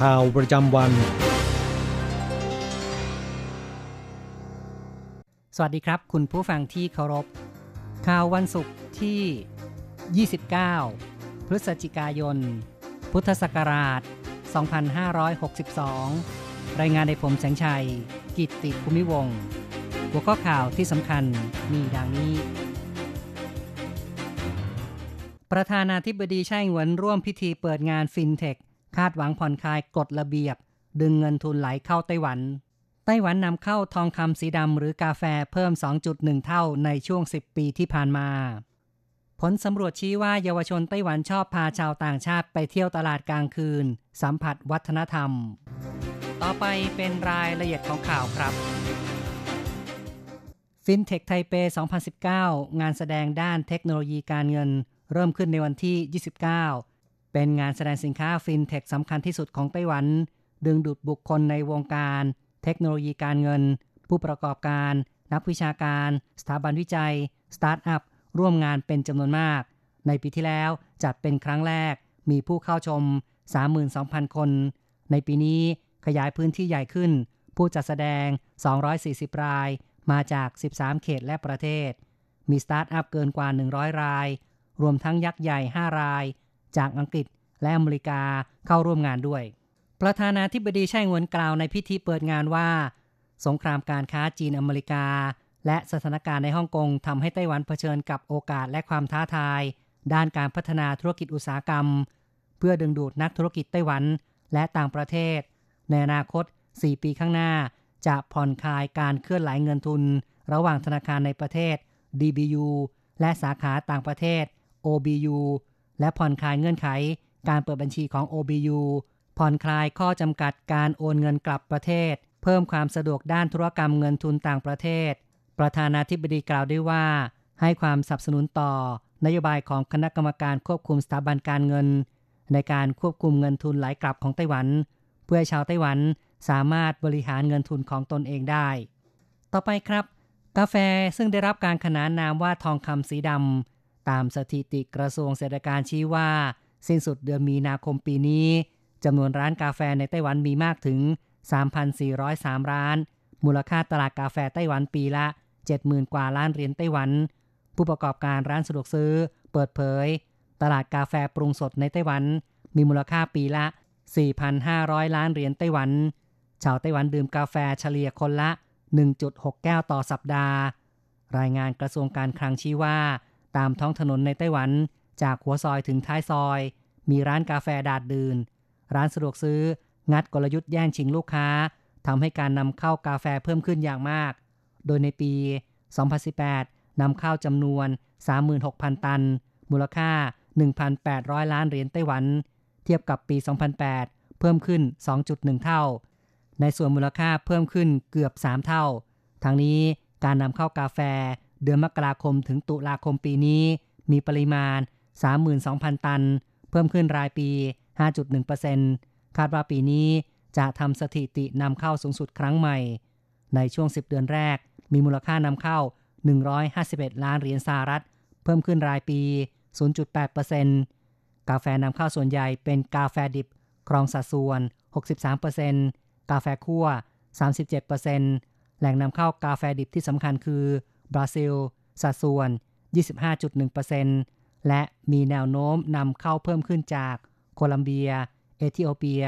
ข่าวประจำวัน สวัสดีครับ คุณผู้ฟังที่เคารพ ข่าววันศุกร์ที่ 29 พฤศจิกายน พุทธศักราช 2562 รายงานในผมแสงชัย กิตติภูมิวงหัวข้อข่าวที่สำคัญมีดังนี้ ประธานาธิบดีไช่หวนร่วมพิธีเปิดงานฟินเทค คาดหวังผ่อนคลายกฎระเบียบ ดึงเงินทุนไหลเข้าไต้หวัน ไต้หวันนำเข้าทองคำสีดำหรือกาแฟเพิ่ม 2.1 เท่าในช่วง 10 ปีที่ผ่านมา ผลสำรวจชี้ว่าเยาวชนไต้หวันชอบพาชาวต่างชาติไปเที่ยวตลาดกลางคืน สัมผัสวัฒนธรรม ต่อไปเป็นรายละเอียดของข่าวครับฟินเทคไทเป 2019 งานแสดงด้านเทคโนโลยีการเงิน เริ่มขึ้นในวันที่ 29 เป็นงานแสดงสินค้าฟินเทคสำคัญที่สุดของไต้หวัน ดึงดูดบุคคลในวงการ เทคโนโลยีการเงิน ผู้ประกอบการ นักวิชาการ สถาบันวิจัย สตาร์ทอัพ ร่วมงานเป็นจำนวนมาก ในปีที่แล้วจัดเป็นครั้งแรก มีผู้เข้าชม 32,000 คน ในปีนี้ขยายพื้นที่ใหญ่ขึ้น ผู้จัดแสดง 240 ราย มาจาก 13 เขตและประเทศ มีสตาร์ทอัพเกินกว่า 100 ราย รวมทั้งยักษ์ใหญ่ 5 ราย จากอังกฤษและอเมริกาเข้าร่วมงานด้วย ประธานาธิบดีไช่เหวินกล่าวในพิธีเปิดงานว่า สงครามการค้าจีนอเมริกา และสถานการณ์ในฮ่องกงทำให้ไต้หวันเผชิญกับโอกาสและความท้าทาย ด้านการพัฒนาธุรกิจอุตสาหกรรม เพื่อดึงดูดนักธุรกิจไต้หวันและต่างประเทศ ในอนาคต 4 ปีข้างหน้า จะผ่อนคลายการเคลื่อนไหลเงินทุน ระหว่างธนาคารในประเทศ DBU และสาขาต่างประเทศ OBU และผ่อนคลายเงื่อนไขการเปิดบัญชีของ OBU ผ่อนคลายข้อจำกัดการโอนเงินกลับประเทศ เพิ่มความสะดวกด้านธุรกรรมเงินทุนต่างประเทศ ประธานาธิบดีกล่าวด้วยว่า ให้ความสนับสนุนต่อนโยบายของคณะกรรมการควบคุมสถาบันการเงิน ในการควบคุมเงินทุนไหลกลับของไต้หวัน เพื่อให้ชาวไต้หวันสามารถบริหารเงินทุนของตนเองได้ ต่อไปครับ กาแฟซึ่งได้รับการขนานนามว่าทองคำสีดำ ตามสถิติกระทรวงเศรษฐการชี้ว่า สิ้นสุดเดือนมีนาคมปีนี้จำนวนร้านกาแฟในไต้หวันมีมากถึง 3,403 ร้าน มูลค่าตลาดกาแฟไต้หวันปีละ 70,000 กว่าล้านเหรียญไต้หวัน ผู้ประกอบการร้านสะดวกซื้อ เปิดเผย ตลาดกาแฟปรุงสดในไต้หวัน มีมูลค่าปีละ 4,500 ล้านเหรียญไต้หวัน ชาวไต้หวันดื่มกาแฟเฉลี่ยคนละ 1.6 แก้วต่อสัปดาห์ รายงานกระทรวงการคลังชี้ว่า ตามท้องถนนในไต้หวัน จากหัวซอยถึงท้ายซอย มีร้านกาแฟดาดดื่นร้านสะดวกซื้อ งัดกลยุทธ์แย่งชิงลูกค้าทำให้การนำเข้ากาแฟเพิ่มขึ้นอย่างมาก โดยในปี 2018นำเข้าจำนวน 36,000 ตัน มูลค่า 1,800 ล้านเหรียญไต้หวัน เทียบกับปี 2008 เพิ่มขึ้น 2.1 เท่า ในส่วนมูลค่าเพิ่มขึ้นเกือบ 3 เท่า ทั้งนี้การนำเข้ากาแฟ เดือนมกราคมถึงตุลาคมปีนี้ มีปริมาณ 32,000 ตัน เพิ่มขึ้นรายปี 5.1%คาดว่าปีนี้จะทำสถิตินำเข้าสูงสุดครั้งใหม่ ในช่วง 10 เดือนแรก มีมูลค่านำเข้า 151 ล้านเหรียญสหรัฐ เพิ่มขึ้นรายปี 0.8%กาแฟนำเข้าส่วนใหญ่เป็นกาแฟดิบครองสัดส่วน 63%กาแฟคั่ว 37%แหล่งนำเข้ากาแฟดิบที่สำคัญคือ บราซิล สัดส่วน 25.1%และมีแนวโน้มนำเข้าเพิ่มขึ้นจากโคลัมเบีย เอธิโอเปีย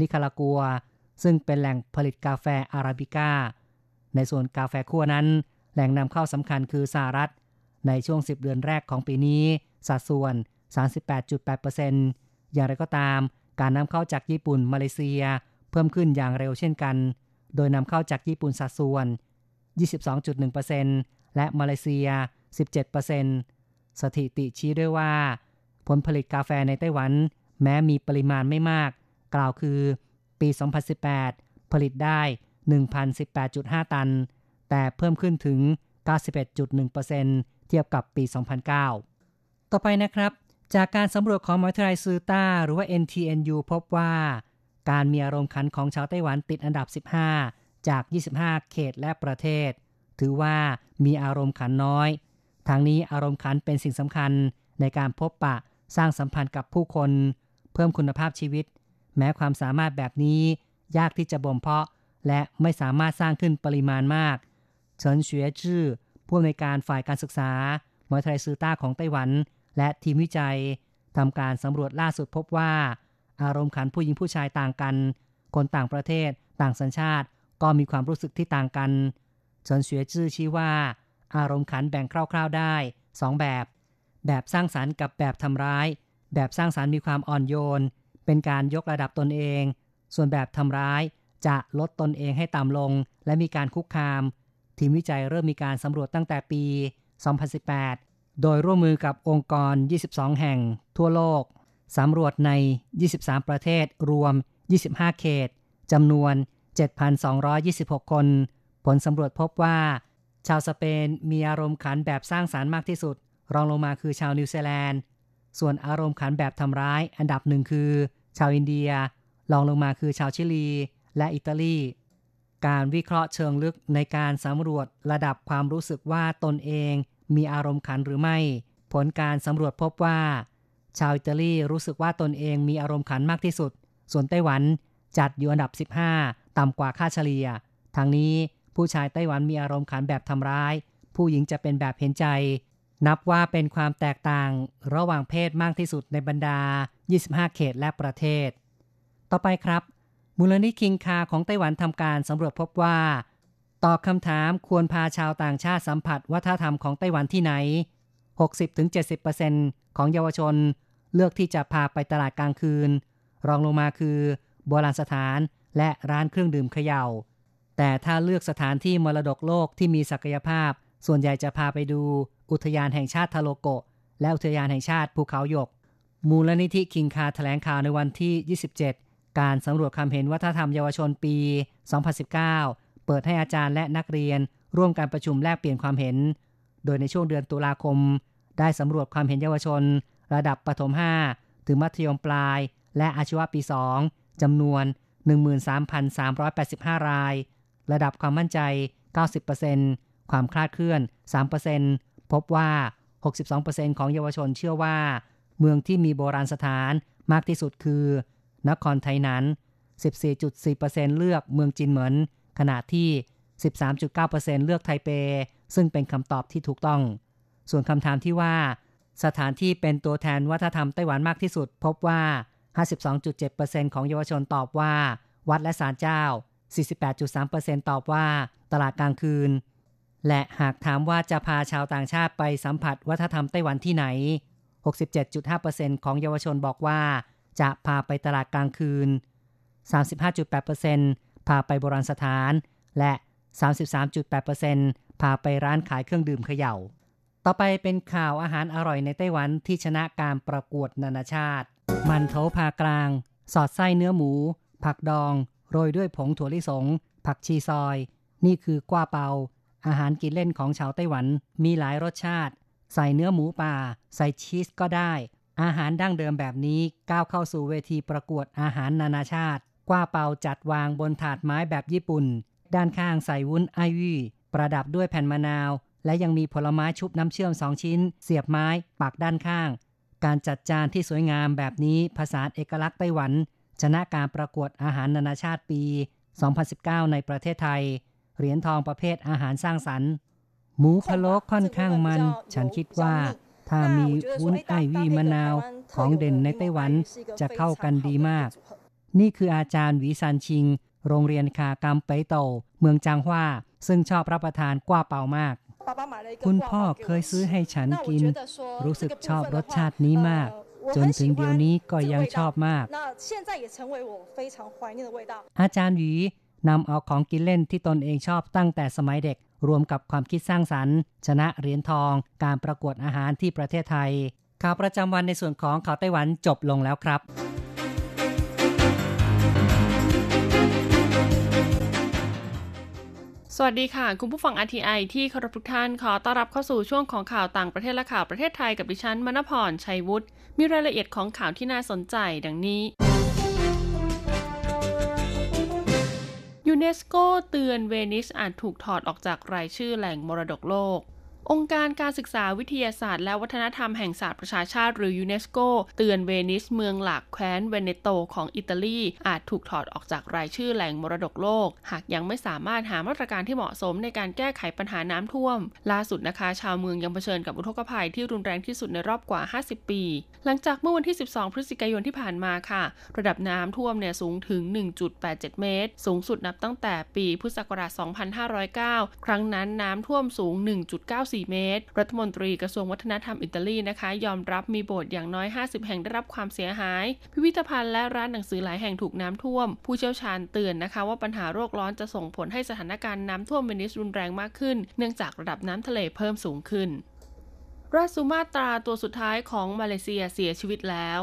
นิคารากัว ซึ่งเป็นแหล่งผลิตกาแฟอาราบิก้า ในส่วนกาแฟคั่วนั้น แหล่งนำเข้าสำคัญคือสหรัฐ ในช่วง 10 เดือนแรกของปีนี้ สัดส่วน 38.8%อย่างไรก็ตาม การนำเข้าจากญี่ปุ่นมาเลเซีย เพิ่มขึ้นอย่างเร็วเช่นกัน โดยนำเข้าจากญี่ปุ่นสัดส่วน 22.1% และมาเลเซีย 17%สถิติชี้ด้วยว่า ผลผลิตกาแฟในไต้หวัน แม้มีปริมาณไม่มาก กล่าวคือ ปี 2018 ผลิตได้ 1,018.5 ตัน แต่เพิ่มขึ้นถึง 91.1%เทียบกับปี 2009 ต่อไปนะครับ จากการสำรวจของมหาวิทยาลัยซือต้า หรือว่า NTNU พบว่า การมีอารมณ์ขันของชาวไต้หวันติดอันดับ 15 จาก 25 เขตและประเทศ ถือว่ามีอารมณ์ขันน้อย ทางนี้อารมณ์ขันเป็นสิ่งสำคัญในการพบปะสร้างสัมพันธ์กับผู้คน เพิ่มคุณภาพชีวิต แม้ความสามารถแบบนี้ ยากที่จะบ่มเพาะ และไม่สามารถสร้างขึ้นปริมาณมาก เฉินเฉวยจื้อผู้อำนวยการฝ่ายการศึกษามหาวิทยาลัยซือต้าของไต้หวัน และทีมวิจัยทำการสำรวจล่าสุดพบว่า อารมณ์ขันผู้หญิงผู้ชายต่างกัน คนต่างประเทศ ต่างสัญชาติ ก็มีความรู้สึกที่ต่างกัน เฉินเฉวยจื้อชี้ว่า อารมณ์ขันแบ่งคร่าวๆได้2แบบ แบบสร้างสารรค์กับแบบทำร้าย แบบสร้างสารรค์มีความอ่อนโยน เป็นการยกระดับตนเอง ส่วนแบบทำร้ายจะลดตนเองให้ต่ำลง และมีการคุกคาม ทีมวิจัยเริ่มมีการสำรวจตั้งแต่ปี 2018 โดยร่วมมือกับองค์กร 22 แห่ง ทั่วโลกสำรวจใน 23 ประเทศรวม 25 เขตจำนวน 7,226 คน ผลสำรวจพบว่า ชาวสเปนมีอารมณ์ขันแบบสร้างสารรค์มากที่สุด รองลงมาคือชาวนิวซีแลนด์ ส่วนอารมณ์ขันแบบทำร้าย อันดับหนึ่งคือ ชาวอินเดียรองลงมาคือชาวชิลี และอิตาลี การวิเคราะห์เชิงลึกในการสำรวจระดับความรู้สึกว่าตนเองมีอารมณ์ขันหรือไม่ ผลการสำรวจพบว่า ชาวอิตาลีรู้สึกว่าตนเองมีอารมณ์ขันมากที่สุด ส่วนไต้หวันจัดอยู่อันดับ 15 ต่ำกว่าค่าเฉลี่ย ทางนี้ ผู้ชายไต้หวันมีอารมณ์ขันแบบทำร้าย ผู้หญิงจะเป็นแบบเห็นใจ นับว่าเป็นความแตกต่างระหว่างเพศมากที่สุดในบรรดา 25 เขตและประเทศ ต่อไปครับ มูลนิธิคิงคาของไต้หวันทำการสำรวจพบว่าตอบคำถามควรพาชาวต่างชาติสัมผัสวัฒนธรรมของไต้หวันที่ไหน 60-70%ของเยาวชน เลือกที่จะพาไปตลาดกลางคืน รองลงมาคือ โบราณสถานและร้านเครื่องดื่มเขยา่า แต่ถ้าเลือกสถานที่มรดกโลกที่มีศักยภาพ ส่วนใหญ่จะพาไปดู อุทยานแห่งชาติทาโลโกและอุทยานแห่งชาติภูเขาหยก มูลนิธิคิงคาแถลงข่าวในวันที่ 27 การสำรวจความเห็นวัฒนธรรมเยาวชนปี 2019 เปิดให้อาจารย์และนักเรียน ร่วมการประชุมแลกเปลี่ยนความเห็น โดยในช่วงเดือนตุลาคม ได้สำรวจความเห็นเยาวชน ระดับประถม 5 ถึงมัธยมปลาย และอาชีวะปี 2จำนวน 13,385 ราย ระดับความมั่นใจ 90%ความคลาดเคลื่อน 3%พบว่า 62%ของเยาวชนเชื่อว่า เมืองที่มีโบราณสถานมากที่สุดคือ นครไทยนั้น 14.4%เลือกเมืองจินเหมินขณะที่ 13.9%เลือกไทเป ซึ่งเป็นคำตอบที่ถูกต้อง ส่วนคำถามที่ว่า สถานที่เป็นตัวแทนวัฒนธรรมไต้หวันมากที่สุด พบว่า 52.7%ของเยาวชนตอบว่า วัดและศาลเจ้า 48.3%ตอบว่าตลาดกลางคืน และหากถามว่าจะพาชาวต่างชาติไปสัมผัสวัฒนธรรมไต้หวันที่ไหน 67.5%ของเยาวชนบอกว่า จะพาไปตลาดกลางคืน 35.8%พาไปโบราณสถาน และ 33.8%พาไปร้านขายเครื่องดื่มเขย่า ต่อไปเป็นข่าวอาหารอร่อยในไต้หวันที่ชนะการประกวดนานาชาติ มันโถพากลาง สอดไส้เนื้อหมู ผักดอง โรยด้วยผงถั่วลิสง ผักชีซอย นี่คือกว้าเปา อาหารกินเล่นของชาวไต้หวัน มีหลายรสชาติ ใส่เนื้อหมูป่า ใส่ชีสก็ได้ อาหารดั้งเดิมแบบนี้ก้าวเข้าสู่เวทีประกวดอาหารนานาชาติ กว้าเปาจัดวางบนถาดไม้แบบญี่ปุ่น ด้านข้างใส่วุ้นไอวี่ประดับด้วยแผ่นมะนาว และยังมีผลไม้ชุบน้ำเชื่อมสองชิ้น เสียบไม้ปักด้านข้าง การจัดจานที่สวยงามแบบนี้ภาษาเอกลักษณ์ไต้หวัน ชนะการประกวดอาหารนานาชาติปี 2019 ในประเทศไทย เหรียญทองประเภทอาหารสร้างสรรค์ หมูพะโล้ค่อนข้างมัน ฉันคิดว่า ถ้ามีวุ้นไอวีมะนาวของเด่นในไต้หวันจะเข้ากันดีมาก นี่คืออาจารย์หวีซันชิง โรงเรียนคากำไปโต เมืองจางฮวาซึ่งชอบรับประทานกว้าเปามาก คุณพ่อเคยซื้อให้ฉันกิน รู้สึกชอบรสชาตินี้มาก จนถึงเดี๋ยวนี้ก็ยังชอบมาก อาจารย์หวีนำเอาของกินเล่นที่ตนเองชอบตั้งแต่สมัยเด็ก รวมกับความคิดสร้างสรรค์ ชนะเหรียญทอง การประกวดอาหารที่ประเทศไทย ข่าวประจำวันในส่วนของข่าวไต้หวันจบลงแล้วครับ สวัสดีค่ะ คุณผู้ฟัง RTI ที่เคารพทุกท่านขอต้อนรับเข้าสู่ช่วงของข่าวต่างประเทศและข่าวประเทศไทยกับดิฉันมณพรชัยวุฒิมีรายละเอียดของข่าวที่น่าสนใจดังนี้ยูเนสโกเตือนเวนิสอาจถูกถอดออกจากรายชื่อแหล่งมรดกโลก องค์การการศึกษาวิทยาศาสตร์และวัฒนธรรมแห่งสตร์ประชาชาติหรือยูเนสโก เตือนเวนิสเมืองหลักแคว้นเวเนโตของอิตาลี อาจถูกถอดออกจากรายชื่อแหล่งมรดกโลก หากยังไม่สามารถหามาตรการที่เหมาะสมในการแก้ไขปัญหาน้ำท่วม ล่าสุดนะคะ ชาวเมืองยังเผชิญกับอุทกภัยที่รุนแรงที่สุดในรอบกว่า 50 ปี หลังจากเมื่อวันที่ 12 พฤศจิกายนที่ผ่านมาค่ะ ระดับน้ำท่วมเนี่ยสูงถึง 1.87 เมตร สูงสุดนับตั้งแต่ปีพุทธศักราช 2509 ครั้งนั้นน้ำท่วมสูง 1.94เมตร รัฐมนตรีกระทรวงวัฒนธรรมอิตาลีนะคะ ยอมรับมีโบสถ์อย่างน้อย 50 แห่งได้รับความเสียหาย พิพิธภัณฑ์และร้านหนังสือหลายแห่งถูกน้ำท่วม ผู้เชี่ยวชาญเตือนนะคะ ว่าปัญหาโรคร้อนจะส่งผลให้สถานการณ์น้ำท่วมเวนิสรุนแรงมากขึ้น เนื่องจากระดับน้ำทะเลเพิ่มสูงขึ้นราสุมาตราตัวสุดท้ายของมาเลเซียเสียชีวิตแล้ว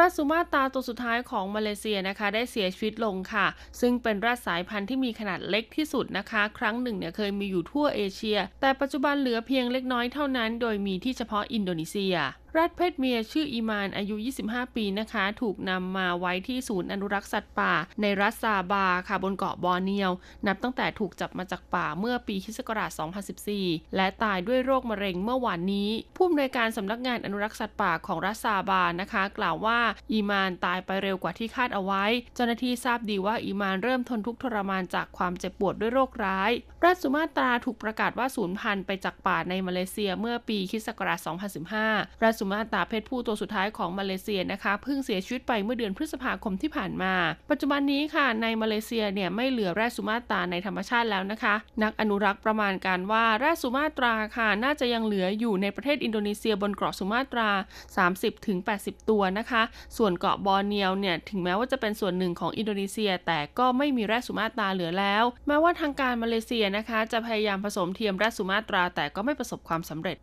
ราสุมาตาตัวสุดท้ายของมาเลเซียนะคะ ได้เสียชีวิตลงค่ะ ซึ่งเป็นราสายพันธุ์ที่มีขนาดเล็กที่สุดนะคะ ครั้งหนึ่งเนี่ยเคยมีอยู่ทั่วเอเชีย แต่ปัจจุบันเหลือเพียงเล็กน้อยเท่านั้น โดยมีที่เฉพาะอินโดนีเซีย รัฐเพศเมียชื่ออีมานอายุ 25 ปีนะคะ ถูกนำมาไว้ที่ศูนย์อนุรักษ์สัตว์ป่า ในรัฐซาบาค่ะบนเกาะบอร์เนียว นับตั้งแต่ถูกจับมาจากป่าเมื่อปีคศ2014 และตายด้วยโรคมะเร็งเมื่อวานนี้ ผู้อำนวยการสำนักงานอนุรักษ์สัตว์ป่าของรัฐซาบานะคะ กล่าวว่าอีมานตายไปเร็วกว่าที่คาดเอาไว้ เจ้าหน้าที่ทราบดีว่าอีมานเริ่มทนทุกข์ทรมานจากความเจ็บปวดด้วยโรคร้าย รัฐสุมาตราถูกประกาศว่าสูญพันธุ์ไปจากป่าในมาเลเซียเมื่อปีคศ2015รัฐสุมาตราเพศผู้ตัวสุดท้ายของมาเลเซียนะคะเพิ่งเสียชีวิตไปเมื่อเดือนพฤษภาคมที่ผ่านมา ปัจจุบันนี้ค่ะในมาเลเซียเนี่ยไม่เหลือแร่สุมาตราในธรรมชาติแล้วนะคะ นักอนุรักษ์ประมาณการว่าแร่สุมาตราค่ะน่าจะยังเหลืออยู่ในประเทศอินโดนีเซียบนเกาะสุมาตรา 30-80 ตัวนะคะ ส่วนเกาะบอร์เนียวเนี่ยถึงแม้ว่าจะเป็นส่วนหนึ่งของอินโดนีเซีย แต่ก็ไม่มีแร่สุมาตราเหลือแล้วแม้ว่าทางการมาเลเซียนะคะ จะพยายามผสมเทียมแร่สุมาตราแต่ก็ไม่ประสบความสำเร็จ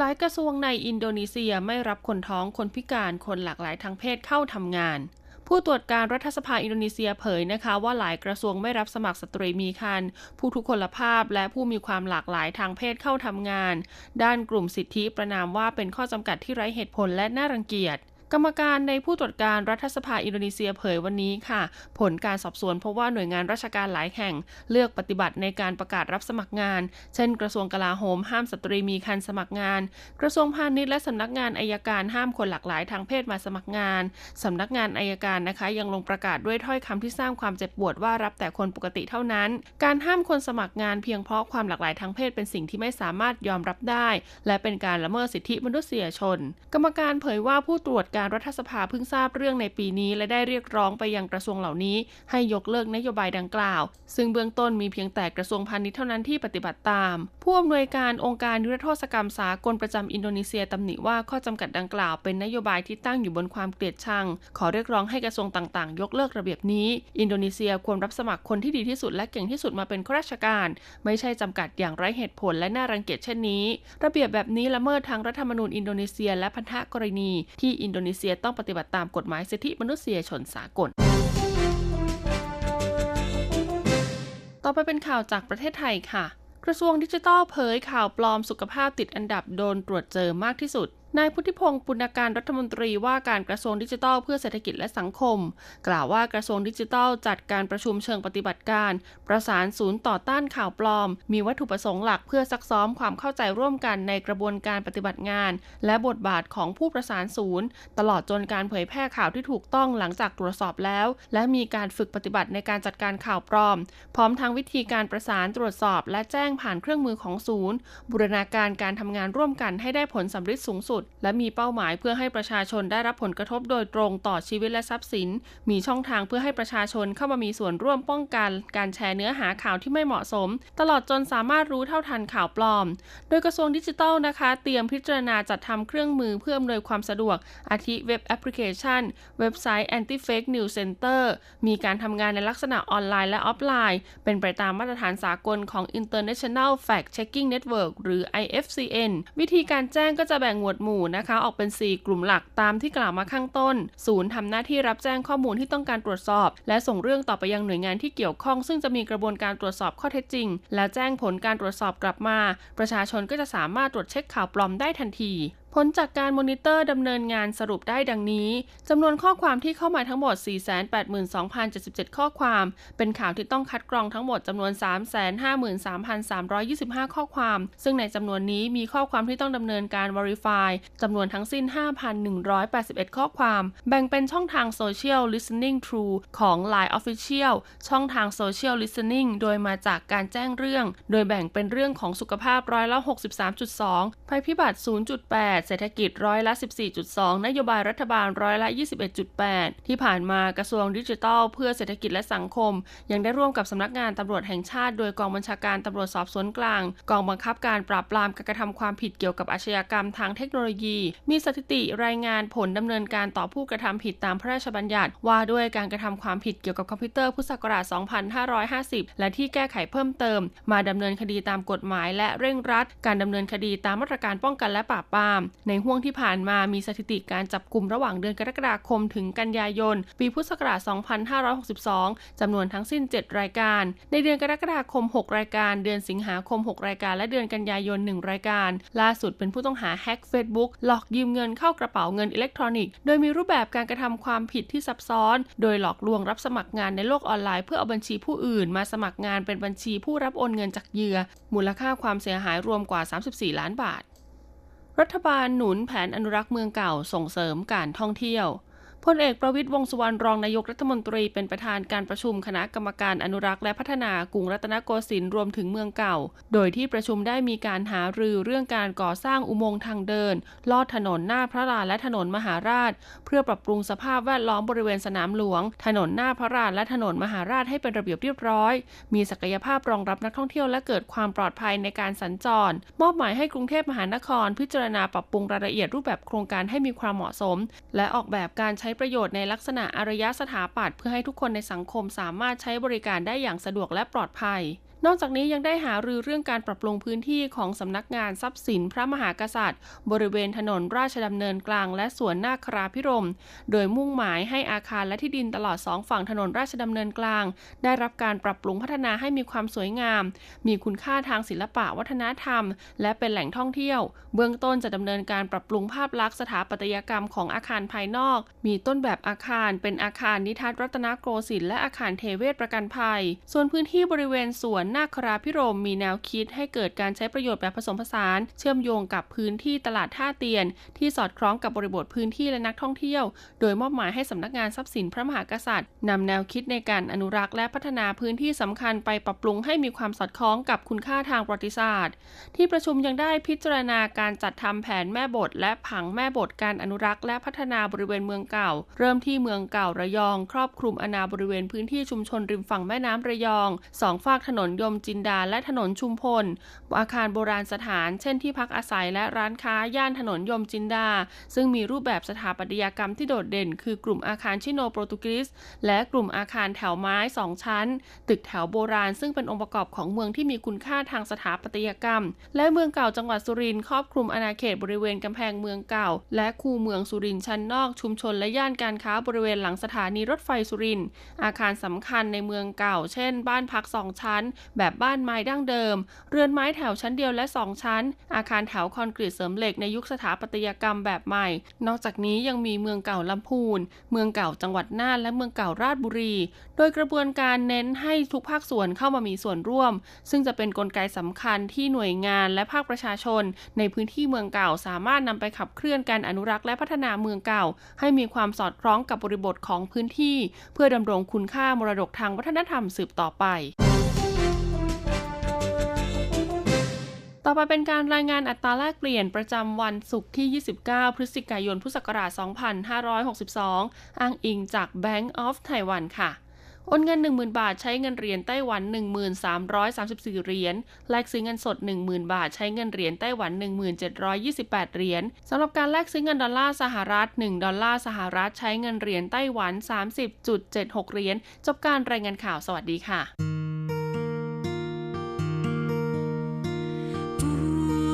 หลายกระทรวงในอินโดนีเซียไม่รับคนท้องคนพิการคนหลากหลายทางเพศเข้าทำงาน ผู้ตรวจการรัฐสภาอินโดนีเซียเผยนะคะว่าหลายกระทรวงไม่รับสมัครสตรีมีครรภ์ผู้ทุพพลภาพและผู้มีความหลากหลายทางเพศเข้าทำงาน ด้านกลุ่มสิทธิประณามว่าเป็นข้อจำกัดที่ไร้เหตุผลและน่ารังเกียจ กรรมการในผู้ตรวจการรัฐสภาอินโดนีเซียเผยวันนี้ค่ะ ผลการสอบสวนพบว่าหน่วยงานราชการหลายแห่ง เลือกปฏิบัติในการประกาศรับสมัครงาน เช่น กระทรวงกลาโหมห้ามสตรีมีคันสมัครงาน กระทรวงพาณิชย์และสำนักงานอายการห้ามคนหลากหลายทางเพศมาสมัครงานสำนักงานอายการนะคะ ยังลงประกาศด้วยถ้อยคำที่สร้างความเจ็บปวดว่ารับแต่คนปกติเท่านั้น การห้ามคนสมัครงานเพียงเพราะความหลากหลายทางเพศเป็นสิ่งที่ไม่สามารถยอมรับได้ และเป็นการละเมิดสิทธิมนุษยชน กรรมการเผยว่าผู้ตรวจการรัฐสภาเพิ่งทราบเรื่องในปีนี้ และได้เรียกร้องไปยังกระทรวงเหล่านี้ ให้ยกเลิกนโยบายดังกล่าว ซึ่งเบื้องต้นมีเพียงแต่กระทรวงพาณิชย์เท่านั้นที่ปฏิบัติตาม ผู้อำนวยการองค์การยุทธโทษกรรมสากลประจำอินโดนีเซียตำหนิว่าข้อจำกัดดังกล่าวเป็นนโยบายที่ตั้งอยู่บนความเกลียดชัง ขอเรียกร้องให้กระทรวงต่างๆ ยกเลิกระเบียบนี้ อินโดนีเซียควรรับสมัครคนที่ดีที่สุดและเก่งที่สุดมาเป็นข้าราชการ ไม่ใช่จำกัดอย่างไร้เหตุผลและน่ารังเกียจเช่นนี้ ระเบียบแบบนี้ละเมิดทางรัฐธรรมนูญอินโดนีเซีย และพันธกรณีที่อินโดนีเซียต้องปฏิบัติตามกฎหมายสิทธิมนุษยชนสากล ต่อไปเป็นข่าวจากประเทศไทยค่ะ กระทรวงดิจิทัลเผยข่าวปลอมสุขภาพติดอันดับโดนตรวจเจอมากที่สุดนายพุทธิพงศ์ปุณการรัฐมนตรีว่าการกระทรวงดิจิทัลเพื่อเศรษฐกิจและสังคม กล่าวว่ากระทรวงดิจิทัลจัดการประชุมเชิงปฏิบัติการ ประสานศูนย์ต่อต้านข่าวปลอม มีวัตถุประสงค์หลักเพื่อซักซ้อมความเข้าใจร่วมกันในกระบวนการปฏิบัติงาน และบทบาทของผู้ประสานศูนย์ ตลอดจนการเผยแพร่ข่าวที่ถูกต้องหลังจากตรวจสอบแล้ว และมีการฝึกปฏิบัติในการจัดการข่าวปลอม พร้อมทั้งวิธีการประสานตรวจสอบ และแจ้งผ่านเครื่องมือของศูนย์ บูรณาการการทำงานร่วมกันให้ได้ผลสำเร็จสูงสุดสุด และมีเป้าหมายเพื่อให้ประชาชนได้รับผลกระทบโดยตรงต่อชีวิตและทรัพย์สิน มีช่องทางเพื่อให้ประชาชนเข้ามามีส่วนร่วมป้องกัน การแชร์เนื้อหาข่าวที่ไม่เหมาะสม ตลอดจนสามารถรู้เท่าทันข่าวปลอม โดยกระทรวงดิจิทัลนะคะ เตรียมพิจารณาจัดทำเครื่องมือเพื่ออำนวยความสะดวก อาทิเว็บแอปพลิเคชัน เว็บไซต์ Anti Fake News Center มีการทำงานในลักษณะออนไลน์และออฟไลน์ เป็นไปตามมาตรฐานสากลของ International Fact Checking Network หรือ IFCN วิธีการแจ้งก็จะแบ่งหมวดหมู่นะคะ ออกเป็น 4 กลุ่มหลักตามที่กล่าวมาข้างต้น ศูนย์ทำหน้าที่รับแจ้งข้อมูลที่ต้องการตรวจสอบ และส่งเรื่องต่อไปยังหน่วยงานที่เกี่ยวข้อง ซึ่งจะมีกระบวนการตรวจสอบข้อเท็จจริง และแจ้งผลการตรวจสอบกลับมา ประชาชนก็จะสามารถตรวจเช็คข่าวปลอมได้ทันที ผลจากการมอนิเตอร์ดำเนินงานสรุปได้ดังนี้ จำนวนข้อความที่เข้ามาทั้งหมด 482,077 ข้อความ เป็นข่าวที่ต้องคัดกรองทั้งหมดจำนวน 353,325 ข้อความ ซึ่งในจำนวนนี้มีข้อความที่ต้องดำเนินการ Verify จำนวนทั้งสิ้น 5,181 ข้อความ แบ่งเป็นช่องทาง Social Listening True ของ Line Official ช่องทาง Social Listening โดยมาจากการแจ้งเรื่อง โดยแบ่งเป็นเรื่องของสุขภาพร้อยละ 63.2 ภัยพิบัติ 0.8เศรษฐกิจร้อยละ 14.2 นโยบายรัฐบาลร้อยละ 21.8 ที่ผ่านมากระทรวงดิจิทัล เพื่อเศรษฐกิจและสังคม ยังได้ร่วมกับสำนักงานตำรวจแห่งชาติ โดยกองบัญชาการตำรวจสอบสวนกลาง กองบังคับการปราบปรามการกระทำความผิดเกี่ยวกับอาชญากรรมทางเทคโนโลยี มีสถิติรายงานผลดำเนินการต่อผู้กระทำผิดตามพระราชบัญญัติ ว่าด้วยการกระทำความผิดเกี่ยวกับคอมพิวเตอร์พุทธศักราช 2550 และที่แก้ไขเพิ่มเติม มาดำเนินคดีตามกฎหมาย และเร่งรัด การดำเนินคดีตามมาตรการป้องกันและปราบปรามในห่วงที่ผ่านมามีสถิติการจับกลุ่มระหว่างเดือนกรกฎาคมถึงกันยายน ปีพุทธศักราช 2562 จำนวนทั้งสิ้น 7 รายการ ในเดือนกรกฎาคม 6 รายการ เดือนสิงหาคม 6 รายการ และเดือนกันยายน 1 รายการ ล่าสุดเป็นผู้ต้องหาแฮ็ก Facebook หลอกยืมเงินเข้ากระเป๋าเงินอิเล็กทรอนิกส์ โดยมีรูปแบบการกระทำความผิดที่ซับซ้อน โดยหลอกลวงรับสมัครงานในโลกออนไลน์เพื่อเอาบัญชีผู้อื่น มาสมัครงานเป็นบัญชีผู้รับโอนเงินจากเหยื่อ มูลค่าความเสียหายรวมกว่า 34 ล้านบาท รัฐบาลหนุนแผนอนุรักษ์เมืองเก่าส่งเสริมการท่องเที่ยว พลเอกประวิตยวงสุวรรณรองนายกรัฐมนตรีเป็นประธานการประชุมคณะกรรมการอนุรักษ์และพัฒนากรุงรัตนโกสินทร์รวมถึงเมืองเก่า โดยที่ประชุมได้มีการหารือเรื่องการก่อสร้างอุโมงค์ทางเดิน ลอดถนนหน้าพระลานและถนนมหาราช เพื่อปรับปรุงสภาพแวดล้อมบริเวณสนามหลวง ถนนหน้าพระลานและถนนมหาราชให้เป็นระเบียบเรียบร้อย มีศักยภาพรองรับนักท่องเที่ยวและเกิดความปลอดภัยในการสัญจร มอบหมายให้กรุงเทพมหานคร พิจารณาปรับปรุงรายละเอียดรูปแบบโครงการให้มีความเหมาะสม และออกแบบการใช้ประโยชน์ในลักษณะอารยสถาปัตย์เพื่อให้ทุกคนในสังคมสามารถใช้บริการได้อย่างสะดวกและปลอดภัย นอกจากนี้ยังได้หารือเรื่องการปรับปรุงพื้นที่ของสำนักงานทรัพย์สินพระมหากษัตริย์ บริเวณถนนราชดำเนินกลางและสวนนาคราภิรมย์ โดยมุ่งหมายให้อาคารและที่ดินตลอดสองฝั่งถนนราชดำเนินกลาง ได้รับการปรับปรุงพัฒนาให้มีความสวยงาม มีคุณค่าทางศิลปะวัฒนธรรม และเป็นแหล่งท่องเที่ยว เบื้องต้นจะดำเนินการปรับปรุงภาพลักษณ์สถาปัตยกรรมของอาคารภายนอก มีต้นแบบอาคาร เป็นอาคารนิทรรศน์รัตนโกสินทร์และอาคารเทเวศประกันภัย ส่วนพื้นที่บริเวณสวนนาคราภิรมย์มีแนวคิดให้เกิดการใช้ประโยชน์แบบผสมผสาน เชื่อมโยงกับพื้นที่ตลาดท่าเตียน ที่สอดคล้องกับบริบทพื้นที่และนักท่องเที่ยว โดยมอบหมายให้สำนักงานทรัพย์สินพระมหากษัตริย์นำแนวคิดในการอนุรักษ์และพัฒนาพื้นที่สำคัญไปปรับปรุงให้มีความสอดคล้องกับคุณค่าทางประวัติศาสตร์ ที่ประชุมยังได้พิจารณาการจัดทำแผนแม่บท และผังแม่บทการอนุรักษ์และพัฒนาบริเวณเมืองเก่า เริ่มที่เมืองเก่าระยอง ครอบคลุมอนาบริเวณพื้นที่ชุมชนริมฝั่งแม่น้ำระยองสองฝากถนนยมจินดาและถนนชุมพล อาคารโบราณสถาน เช่นที่พักอาศัยและร้านค้าย่านถนนยมจินดา ซึ่งมีรูปแบบสถาปัตยกรรมที่โดดเด่น คือกลุ่มอาคารชิโนโปรตุกีสและกลุ่มอาคารแถวไม้สองชั้น ตึกแถวโบราณ ซึ่งเป็นองค์ประกอบของเมืองที่มีคุณค่าทางสถาปัตยกรรม และเมืองเก่าจังหวัดสุรินทร์ครอบคลุมอาณาเขตบริเวณกำแพงเมืองเก่า และคูเมืองสุรินทร์ชั้นนอกชุมชนและย่านการค้าบริเวณหลังสถานีรถไฟสุรินทร์อาคารสำคัญในเมืองเก่า เช่น บ้านพักสองชั้นแบบบ้านไม้ดั้งเดิม เรือนไม้แถวชั้นเดียวและ 2 ชั้น อาคารแถวคอนกรีตเสริมเหล็กในยุคสถาปัตยกรรมแบบใหม่ นอกจากนี้ยังมีเมืองเก่าลำพูน เมืองเก่าจังหวัดน่านและเมืองเก่าราชบุรี โดยกระบวนการเน้นให้ทุกภาคส่วนเข้ามามีส่วนร่วม ซึ่งจะเป็นนกลไกสำคัญที่หน่วยงานและภาคประชาชน ในพื้นที่เมืองเก่าสามารถนำไปขับเคลื่อนการอนุรักษ์และพัฒนาเมืองเก่า ให้มีความสอดคล้องกับบริบทของพื้นที่ เพื่อดำรงคุณค่ามรดกทางวัฒนธรรมสืบต่อไป ต่อไปเป็นการรายงานอัตราแลกเปลี่ยนประจำวันศุกร์ที่ 29 พฤศจิกายน พุทธศักราช 2562 อ้างอิงจาก Bank of Taiwan ค่ะ โอนเงิน 10,000 บาทใช้เงินเหรียญไต้หวัน 1334 เหรียญ แลกซื้อเงินสด 10,000 บาทใช้เงินเหรียญไต้หวัน 1728 เหรียญ สำหรับการแลกซื้อเงินดอลลาร์สหรัฐ 1 ดอลลาร์สหรัฐใช้เงินเหรียญไต้หวัน 30.76 เหรียญ จบการรายงานข่าว สวัสดีค่ะ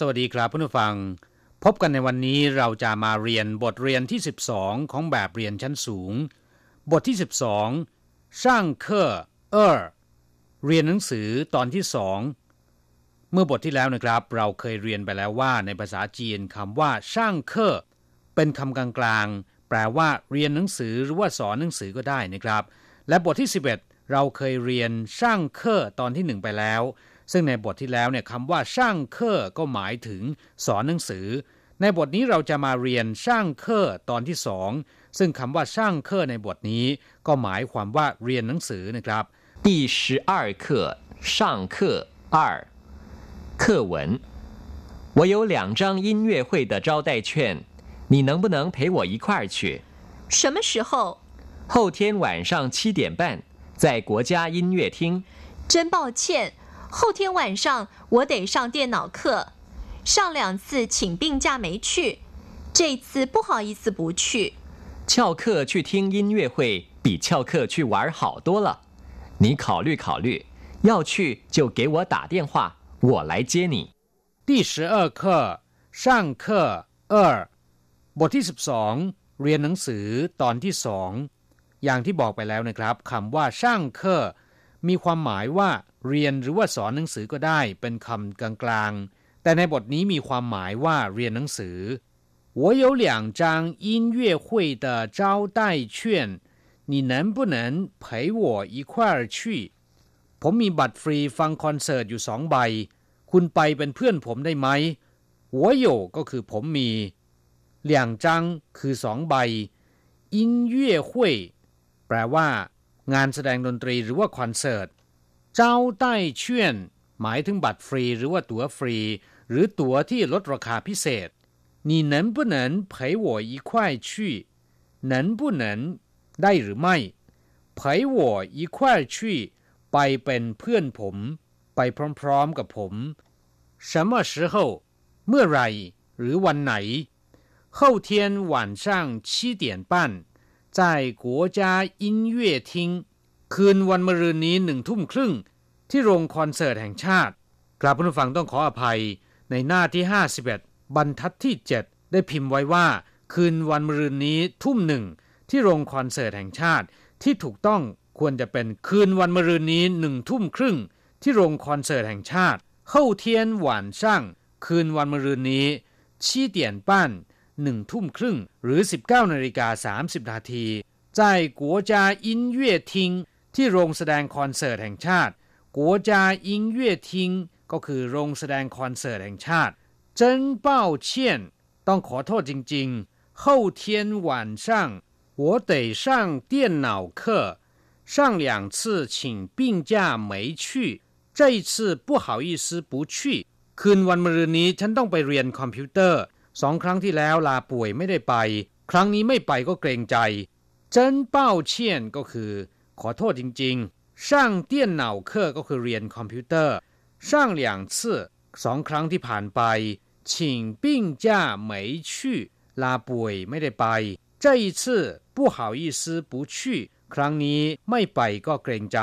สวัสดีครับผู้ฟัง พบกันในวันนี้เราจะมาเรียนบทเรียนที่ 12 ของแบบเรียนชั้นสูง บทที่ 12 ช่างเคอเออเรียนหนังสือตอนที่สองเมื่อบทที่แล้วนะครับ เราเคยเรียนไปแล้วว่าในภาษาจีนคำว่าช่างเคอเป็นคำกลางๆ แปลว่าเรียนหนังสือหรือว่าสอนหนังสือก็ได้นะครับ และบทที่ 11 เราเคยเรียนช่างเคอตอนที่1ไปแล้ว ซึ่งในบทที่แล้วเนี่ยคำว่าช่างเคอก็หมายถึงสอนหนังสือ ในบทนี้เราจะมาเรียนช่างเคอตอนที่สองซึ่งคำว่าช่างเคอในบทนี้ก็หมายความว่าเรียนหนังสือนะครับ第十二课上课二课文我有两张音乐会的招待券，你能不能陪我一块儿去？什么时候？后天晚上七点半，在国家音乐厅。真抱歉。 后天晚上我得上电脑课，上两次请病假没去，这次不好意思不去。翘课去听音乐会比翘课去玩好多了，你考虑考虑，要去就给我打电话，我来接你。第十二课上课二บทที่สิบสองเรียนหนังสือตอนที่สองอย่างที่บอกไปแล้วนะครับคำว่าช่างเคอมีความหมายว่า เรียนหรือว่าสอนหนังสือก็ได้เป็นคำกลางๆ แต่ในบทนี้มีความหมายว่าเรียนหนังสือ我有两张音乐会的招待券你能不能陪我一块儿去ผมมีบัตรฟรีฟังคอนเสิร์ตอยู่สองใบ คุณไปเป็นเพื่อนผมได้ไหม我有ก็คือผมมี两张คือสองใบ音乐会แปลว่า งานแสดงดนตรีหรือว่าคอนเสิร์ต เจ้าใต้เชื่อนหมายถึงบัตรฟรีหรือว่าตั๋วฟรี หรือตั๋วที่ลดราคาพิเศษ你能不能陪我一块去能不能ได้หรือไม่陪我一块去ไปเป็นเพื่อนผม ไปพร้อมๆกับผม什么时候เมื่อไรหรือวันไหน后天晚上七点半在国家音乐厅 คืนวันมะรืนนี้หนึ่งทุ่มครึ่งที่โรงคอนเสิร์ตแห่งชาติ กราบผู้ฟังต้องขออภัยในหน้าที่ 51 บรรทัดที่ 7 ได้พิมพ์ไว้ว่า คืนวันมะรืนนี้ทุ่มหนึ่งที่โรงคอนเสิร์ตแห่งชาติ ที่ถูกต้องควรจะเป็นคืนวันมะรืนนี้หนึ่งทุ่มครึ่งที่โรงคอนเสิร์ตแห่งชาติเฮ้าเทียนหวานช่างคืนวันมะรืนนี้ชี้เตียนป้านหนึ่งทุ่มครึ่งหรือ 19นาฬิกา30นาที在国家音乐厅 ที่โรงแสดงคอนเสิร์ตแห่งชาติกัวจาอิงเย่ทิงก็คือโรงแสดงคอนเสิร์ตแห่งชาติ真抱歉ต้องขอโทษจริงๆ后天晚上我得上电脑课上两次请病假没去这一次不好意思不去คืนวันมะรืนนี้ฉันต้องไปเรียนคอมพิวเตอร์สองครั้งที่แล้วลาป่วยไม่ได้ไป ครั้งนี้ไม่ไปก็เกรงใจ真抱歉ก็คือ ขอโทษจริงๆช่างเตี้ยนเหนาเคอก็คือเรียนคอมพิวเตอร์ช่าง两次สองครั้งที่ผ่านไป请病假没去ลาป่วยไม่ได้ไป这一次不好意思不去ครั้งนี้ไม่ไปก็เกรงใจ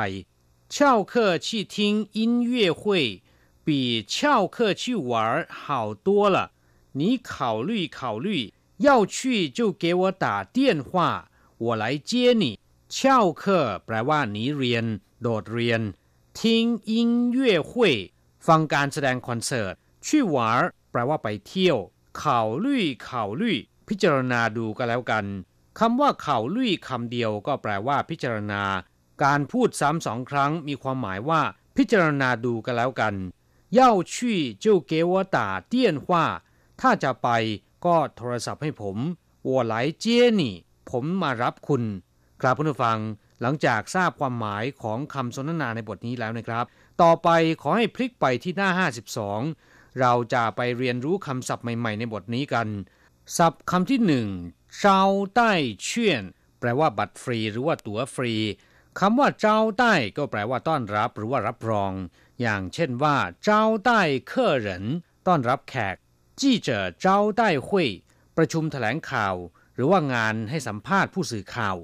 翘课去听音乐会比翘课去玩好多了你考虑考虑要去就给我打电话我来接你 เช่าเคอร์แปลว่าหนีเรียน โดดเรียน ทิ้งอิงเย่หุยฟังการแสดงคอนเสิร์ตชี่หวาแปลว่าไปเที่ยว เข่าลุยเข่าลุยพิจารณาดูก็แล้วกันคำว่าเข่าลุยคำเดียวก็แปลว่าพิจารณา การพูดซ้ำสองครั้งมีความหมายว่า พิจารณาดูก็แล้วกันเย่าชี่เจ้าเกวตาเตี้ยนว่า ถ้าจะไปก็โทรศัพท์ให้ผมวัวไหลเจี้ยนี่ ผมมารับคุณ ครับผู้ฟังหลังจากทราบความหมายของคำสนทนาในบทนี้แล้วนะครับ ต่อไปขอให้พลิกไปที่หน้า 52 เราจะไปเรียนรู้คำศัพท์ใหม่ ๆ ในบทนี้กัน ศัพท์คำที่หนึ่งเจ้าใต้เชี่ยน แปลว่าบัตรฟรี หรือว่าตั๋วฟรีคำว่าเจ้าใต้ก็แปลว่าต้อนรับ หรือว่ารับรอง อย่างเช่นว่าเจ้าใต้เคอเหรินต้อนรับแขกจี้เจ๋อเจ้าใต้หุยประชุมแถลงข่าว หรือว่างานให้สัมภาษณ์ผู้สื่อข่าว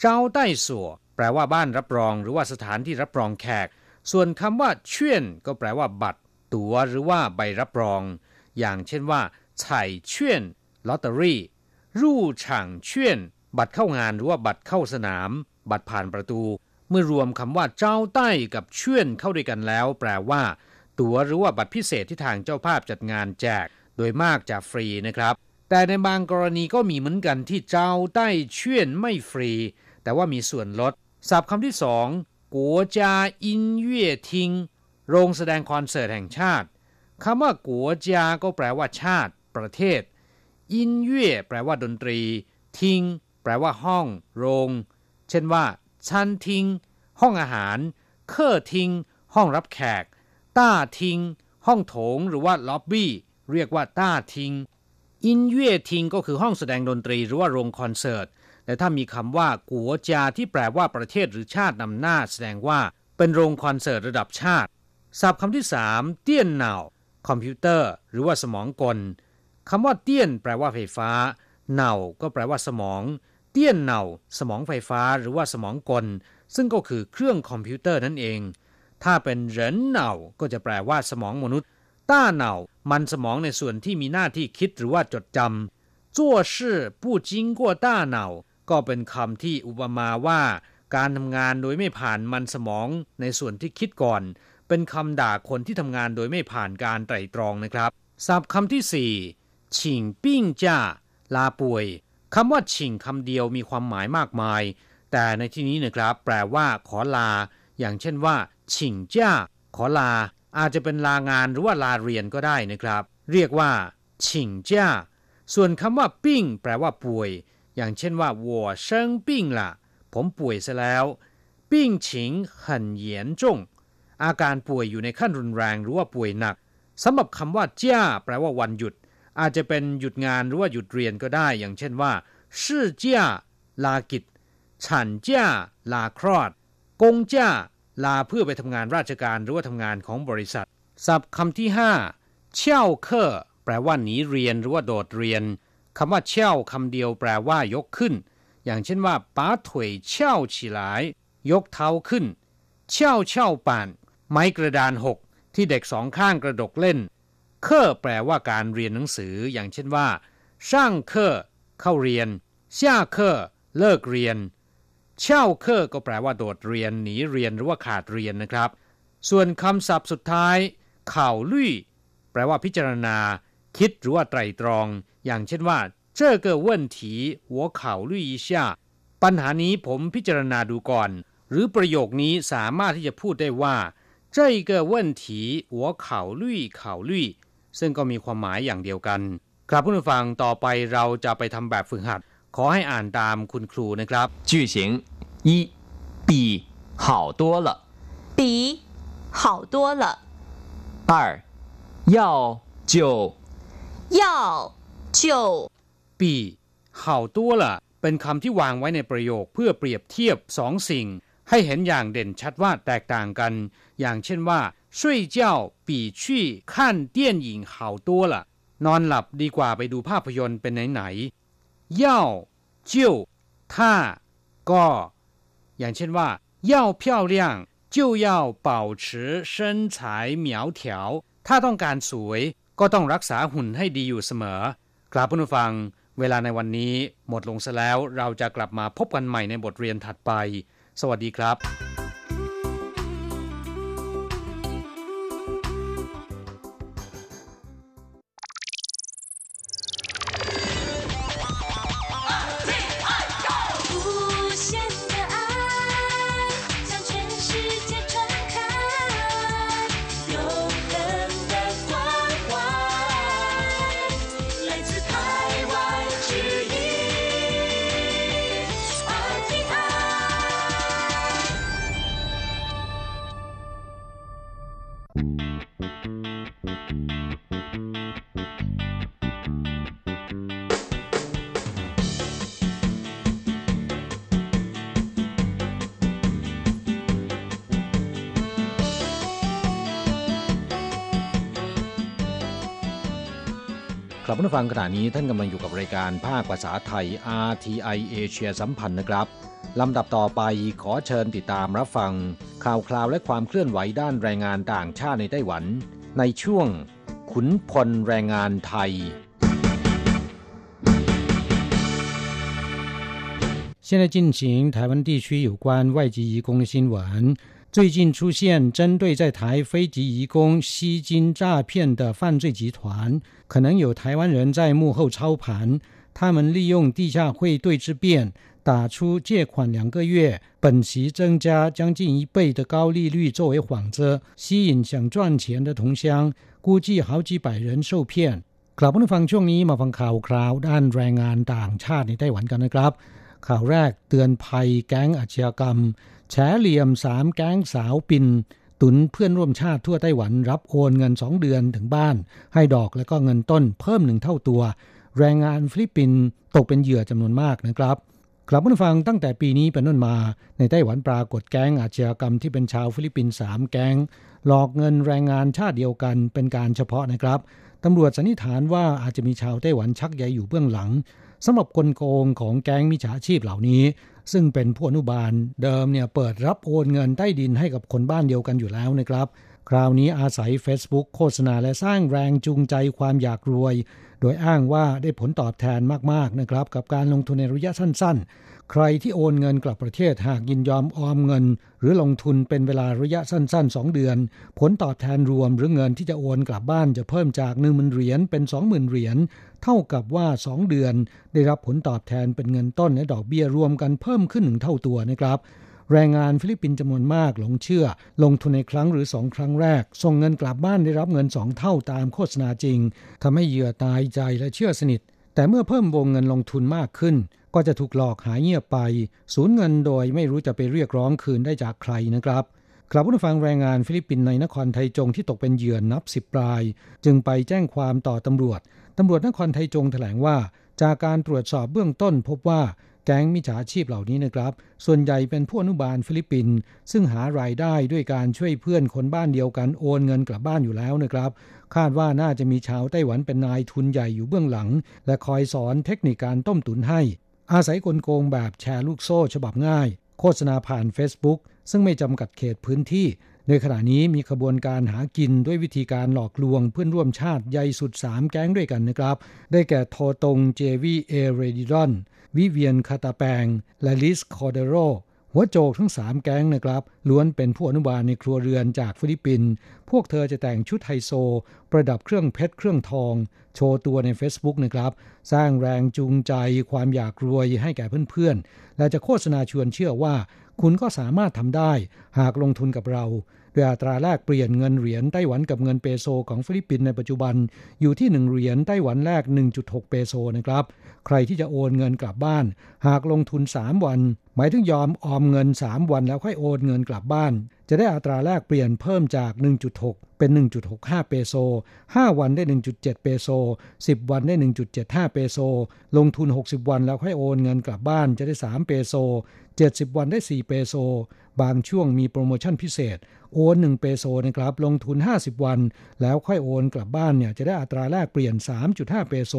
เจ้าใต้สัวแปลว่าบ้านรับรอง หรือว่าสถานที่รับรองแขก ส่วนคำว่าเชี่ยนก็แปลว่า บัตร ตั๋วหรือว่าใบรับรอง อย่างเช่นว่าไฉเชี่ยนลอตเตอรี่ รู่ฉางเชี่ยนบัตรเข้างานหรือว่าบัตรเข้าสนาม บัตรผ่านประตู เมื่อรวมคำว่าเจ้าใต้กับเชี่ยนเข้าด้วยกันแล้ว แปลว่า ตั๋วหรือว่าบัตรพิเศษที่ทางเจ้าภาพจัดงานแจก โดยมากจะฟรีนะครับ แต่ในบางกรณีก็มีเหมือนกันที่เจ้าใต้เชี่ยนไม่ฟรี แต่ว่ามีส่วนลดศัพท์คำที่สองกัวจาอินเย่ทิง โรงแสดงคอนเสิร์ตแห่งชาติคำว่ากัวจาก็แปลว่าชาติ ประเทศ อินเย่แปลว่าดนตรี ทิง แปลว่าห้อง โรง เช่นว่า餐厅 ห้องอาหาร客厅 ห้องรับแขก 大厅 ห้องโถงหรือว่าล็อบบี้ เรียกว่า大厅 音乐厅 ก็คือห้องแสดงดนตรีหรือว่าโรงคอนเสิร์ตแต่ถ้ามีคำว่า国家 ที่แปลว่าประเทศหรือชาตินำหน้าแสดงว่าเป็นโรงคอนเสิร์ตระดับชาติศัพท์คำที่สาม 电脑 คอมพิวเตอร์ หรือว่าสมองกลคำว่า 电 แปลว่าไฟฟ้า 脑 ก็แปลว่าสมอง 电脑 สมองไฟฟ้าหรือว่าสมองกล ซึ่งก็คือเครื่องคอมพิวเตอร์นั่นเอง ถ้าเป็น人脑 ก็จะแปลว่าสมองมนุษย์ 大脑 มันสมองในส่วนที่มีหน้าที่คิดหรือว่าจดจำ 做事不经过大脑 ก็เป็นคำที่อุปมาว่า การทำงานโดยไม่ผ่านมันสมองในส่วนที่คิดก่อน เป็นคำด่าคนที่ทำงานโดยไม่ผ่านการไตร่ตรองนะครับศัพท์คำที่สี่ชิงปิ้งจ้าลาป่วยคำว่าชิงคำเดียวมีความหมายมากมาย แต่ในที่นี้นะครับ แปลว่า ขอลา อย่างเช่นว่า ชิงจ้า ขอลา อาจจะเป็นลางานหรือว่าลาเรียนก็ได้นะครับ เรียกว่าฉิงเจ้าส่วนคำว่าปิ้งแปลว่าป่วย อย่างเช่นว่าวัวเชิงปิ้งละ่ะ ผมป่วยซะแล้ว ปิ้งฉิง很严重อาการป่วยอยู่ในขั้นรุนแรงหรือว่าป่วยหนักสำหรับคำว่าเจ้าแปลว่าวันหยุด อาจจะเป็นหยุดงานหรือว่าหยุดเรียนก็ได้ อย่างเช่นว่าชื่อเจ้าลากิจฉันเจ้าลาคลอด กงเจ้า ลาเพื่อไปทำงานราชการหรือว่าทำงานของบริษัท ศัพท์คำที่ห้าเช่าเคอแปลว่าหนีเรียนหรือว่าโดดเรียนคำว่าเช่าคำเดียวแปลว่ายกขึ้น อย่างเช่นว่าปาถวยเช่าฉีหลาย ยกเท้าขึ้นเช่าเช่าป่าน ไม้กระดานหกที่เด็กสองข้างกระดกเล่น เคอแปลว่าการเรียนหนังสือ อย่างเช่นว่าช่างเคอเข้าเรียนช่าเคอเลิกเรียน เช่าเคอก็แปลว่าโดดเรียนหนีเรียนหรือว่าขาดเรียนนะครับ ส่วนคำศัพท์สุดท้าย เข่าลุ่ยแปลว่าพิจารณา คิดหรือว่าไตรตรอง อย่างเช่นว่าเจ้าเกิดว่นถีปัญหานี้ผมพิจารณาดูก่อน หรือประโยคนี้สามารถที่จะพูดได้ว่าเจ้าเกิดว่นถีซึ่งก็มีความหมายอย่างเดียวกัน ครับผู้ฟังต่อไปเราจะไปทำแบบฝึกหัด ขอให้อ่านตามคุณครูนะครับ句型一比好多了比好多了二要就要就比好多了เป็นคำที่วางไว้ในประโยคเพื่อเปรียบเทียบสองสิ่ง ให้เห็นอย่างเด่นชัดว่าแตกต่างกัน อย่างเช่นว่า睡觉比去看电影好多了นอนหลับดีกว่าไปดูภาพยนตร์เป็นไหน ๆ要就ถ้าก็อย่างเช่นว่า要漂亮就要保持身材苗条ถ้าต้องการสวย ก็ต้องรักษาหุ่นให้ดีอยู่เสมอครับผู้ฟัง เวลาในวันนี้หมดลงซะแล้วเราจะกลับมาพบกันใหม่ในบทเรียนถัดไป สวัสดีครับ รับผู้ฟังขณะนี้ท่านกำลังอยู่กับรายการภาคภาษาไทย RTI เอเชียสัมพันธ์นะครับลำดับต่อไปขอเชิญติดตามรับฟัง ข่าวคราวและความเคลื่อนไหวด้านแรงงานต่างชาติในไต้หวัน ในช่วง ขุนพลแรงงานไทย现在进行台湾地区有关外籍移工的新闻。 最近出现针对在台非籍移工吸金诈骗的犯罪集团，可能有台湾人在幕后操盘。他们利用地下汇兑之便，打出借款两个月，本息增加将近一倍的高利率作为幌子，吸引想赚钱的同乡，估计好几百人受骗。กลับมาฟังช่วงนี้มาฟังข่าวคราวด้านแรงงานต่างชาติในไต้หวันกันนะครับ ข่าวแรกเตือนภัยแก๊งอาชญากรรม แฉเหลี่ยมสามแก๊งสาวปิน ตุ๋นเพื่อนร่วมชาติทั่วไต้หวันรับโอนเงินสองเดือนถึงบ้าน ให้ดอกและก็เงินต้นเพิ่มหนึ่งเท่าตัว แรงงานฟิลิปปินส์ตกเป็นเหยื่อจำนวนมากนะครับกลับมาฟังตั้งแต่ปีนี้เป็นต้นมา ในไต้หวันปรากฏแก๊งอาชญากรรมที่เป็นชาวฟิลิปปินส์สามแก๊งหลอกเงินแรงงานชาติเดียวกันเป็นการเฉพาะนะครับตำรวจสันนิษฐานว่าอาจจะมีชาวไต้หวันชักใยอยู่เบื้องหลังสำหรับกลโกงของแก๊งมิจฉาชีพเหล่านี้ ซึ่งเป็นผู้อนุบาลเดิมเนี่ยเปิดรับโอนเงินใต้ดินให้กับคนบ้านเดียวกันอยู่แล้วนะครับ คราวนี้อาศัย Facebook โฆษณาและสร้างแรงจูงใจความอยากรวย โดยอ้างว่าได้ผลตอบแทนมากๆนะครับ กับการลงทุนในระยะสั้น ใครที่โอนเงินกลับประเทศหากยินยอมออมเงิน หรือลงทุนเป็นเวลาระยะสั้นๆ 2 เดือน ผลตอบแทนรวมหรือเงินที่จะโอนกลับบ้านจะเพิ่มจาก1 0,000เหรียญเป็น 20,000 เหรียญเท่ากับว่า 2 เดือน ได้รับผลตอบแทนเป็นเงินต้นและดอกเบี้ยรวมกันเพิ่มขึ้นหนึ่งเท่าตัวนะครับแรงงานฟิลิปปินส์จำนวนมากหลงเชื่อ ลงทุนในครั้งหรือสองครั้งแรก ส่งเงินกลับบ้านได้รับเงินสองเท่าตามโฆษณาจริงทำให้เหยื่อตายใจและเชื่อสนิท แต่เมื่อเพิ่มวงเงินลงทุนมากขึ้น ก็จะถูกหลอกหายเงียบไป สูญเงินโดยไม่รู้จะไปเรียกร้องคืนได้จากใครนะครับครับผู้ฟังแรงงานฟิลิปปินส์ในนครไทจงที่ตกเป็นเหยื่อนับสิบราย จึงไปแจ้งความต่อตำรวจตำรวจนครไทจงแถลงว่า จากการตรวจสอบเบื้องต้นพบว่าแก๊งมิจฉาชีพเหล่านี้นะครับ ส่วนใหญ่เป็นผู้อนุบาลฟิลิปปินส์ซึ่งหารายได้ด้วยการช่วยเพื่อนคนบ้านเดียวกันโอนเงินกลับบ้านอยู่แล้วนะครับ คาดว่าน่าจะมีชาวไต้หวันเป็นนายทุนใหญ่อยู่เบื้องหลัง และคอยสอนเทคนิคการต้มตุ๋นให้ อาศัยกลโกงแบบแชร์ลูกโซ่ฉบับง่าย โฆษณาผ่าน Facebook ซึ่งไม่จำกัดเขตพื้นที่ ในขณะนี้มีขบวนการหากินด้วยวิธีการหลอกลวงเพื่อนร่วมชาติใหญ่สุด 3 แก๊งด้วยกันนะครับ ได้แก่โทตงเจวีเอเรดิดอน วิเวียนคาตาแปงและลิสคอเดโร หัวโจกทั้งสามแก๊งนะครับล้วนเป็นผู้อนุบาลในครัวเรือนจากฟิลิปปินส์พวกเธอจะแต่งชุดไฮโซ ประดับเครื่องเพชรเครื่องทอง โชว์ตัวใน Facebook นะครับ สร้างแรงจูงใจความอยากรวยให้แก่เพื่อนๆ และจะโฆษณาชวนเชื่อว่า คุณก็สามารถทำได้ หากลงทุนกับเรา ด้วยอัตราแลกเปลี่ยนเงินเหรียญไต้หวันกับเงินเปโซของฟิลิปปินส์ในปัจจุบันอยู่ที่ 1 เหรียญไต้หวันแลก 1.6 เปโซนะครับ ใครที่จะโอนเงินกลับบ้าน หากลงทุน 3 วัน หมายถึงยอมออมเงิน 3 วันแล้วค่อยโอนเงินกลับบ้าน จะได้อัตราแลกเปลี่ยนเพิ่มจาก 1.6 เป็น 1.65 เปโซ 5 วันได้ 1.7 เปโซ 10 วันได้ 1.75 เปโซ ลงทุน 60 วันแล้วค่อยโอนเงินกลับบ้านจะได้ 3 เปโซ 70 วันได้ 4 เปโซ บางช่วงมีโปรโมชั่นพิเศษ โอน1เปโซนะครับลงทุน 50 วัน แล้วค่อยโอนกลับบ้านเนี่ยจะได้อัตราแลกเปลี่ยน 3.5 เปโซ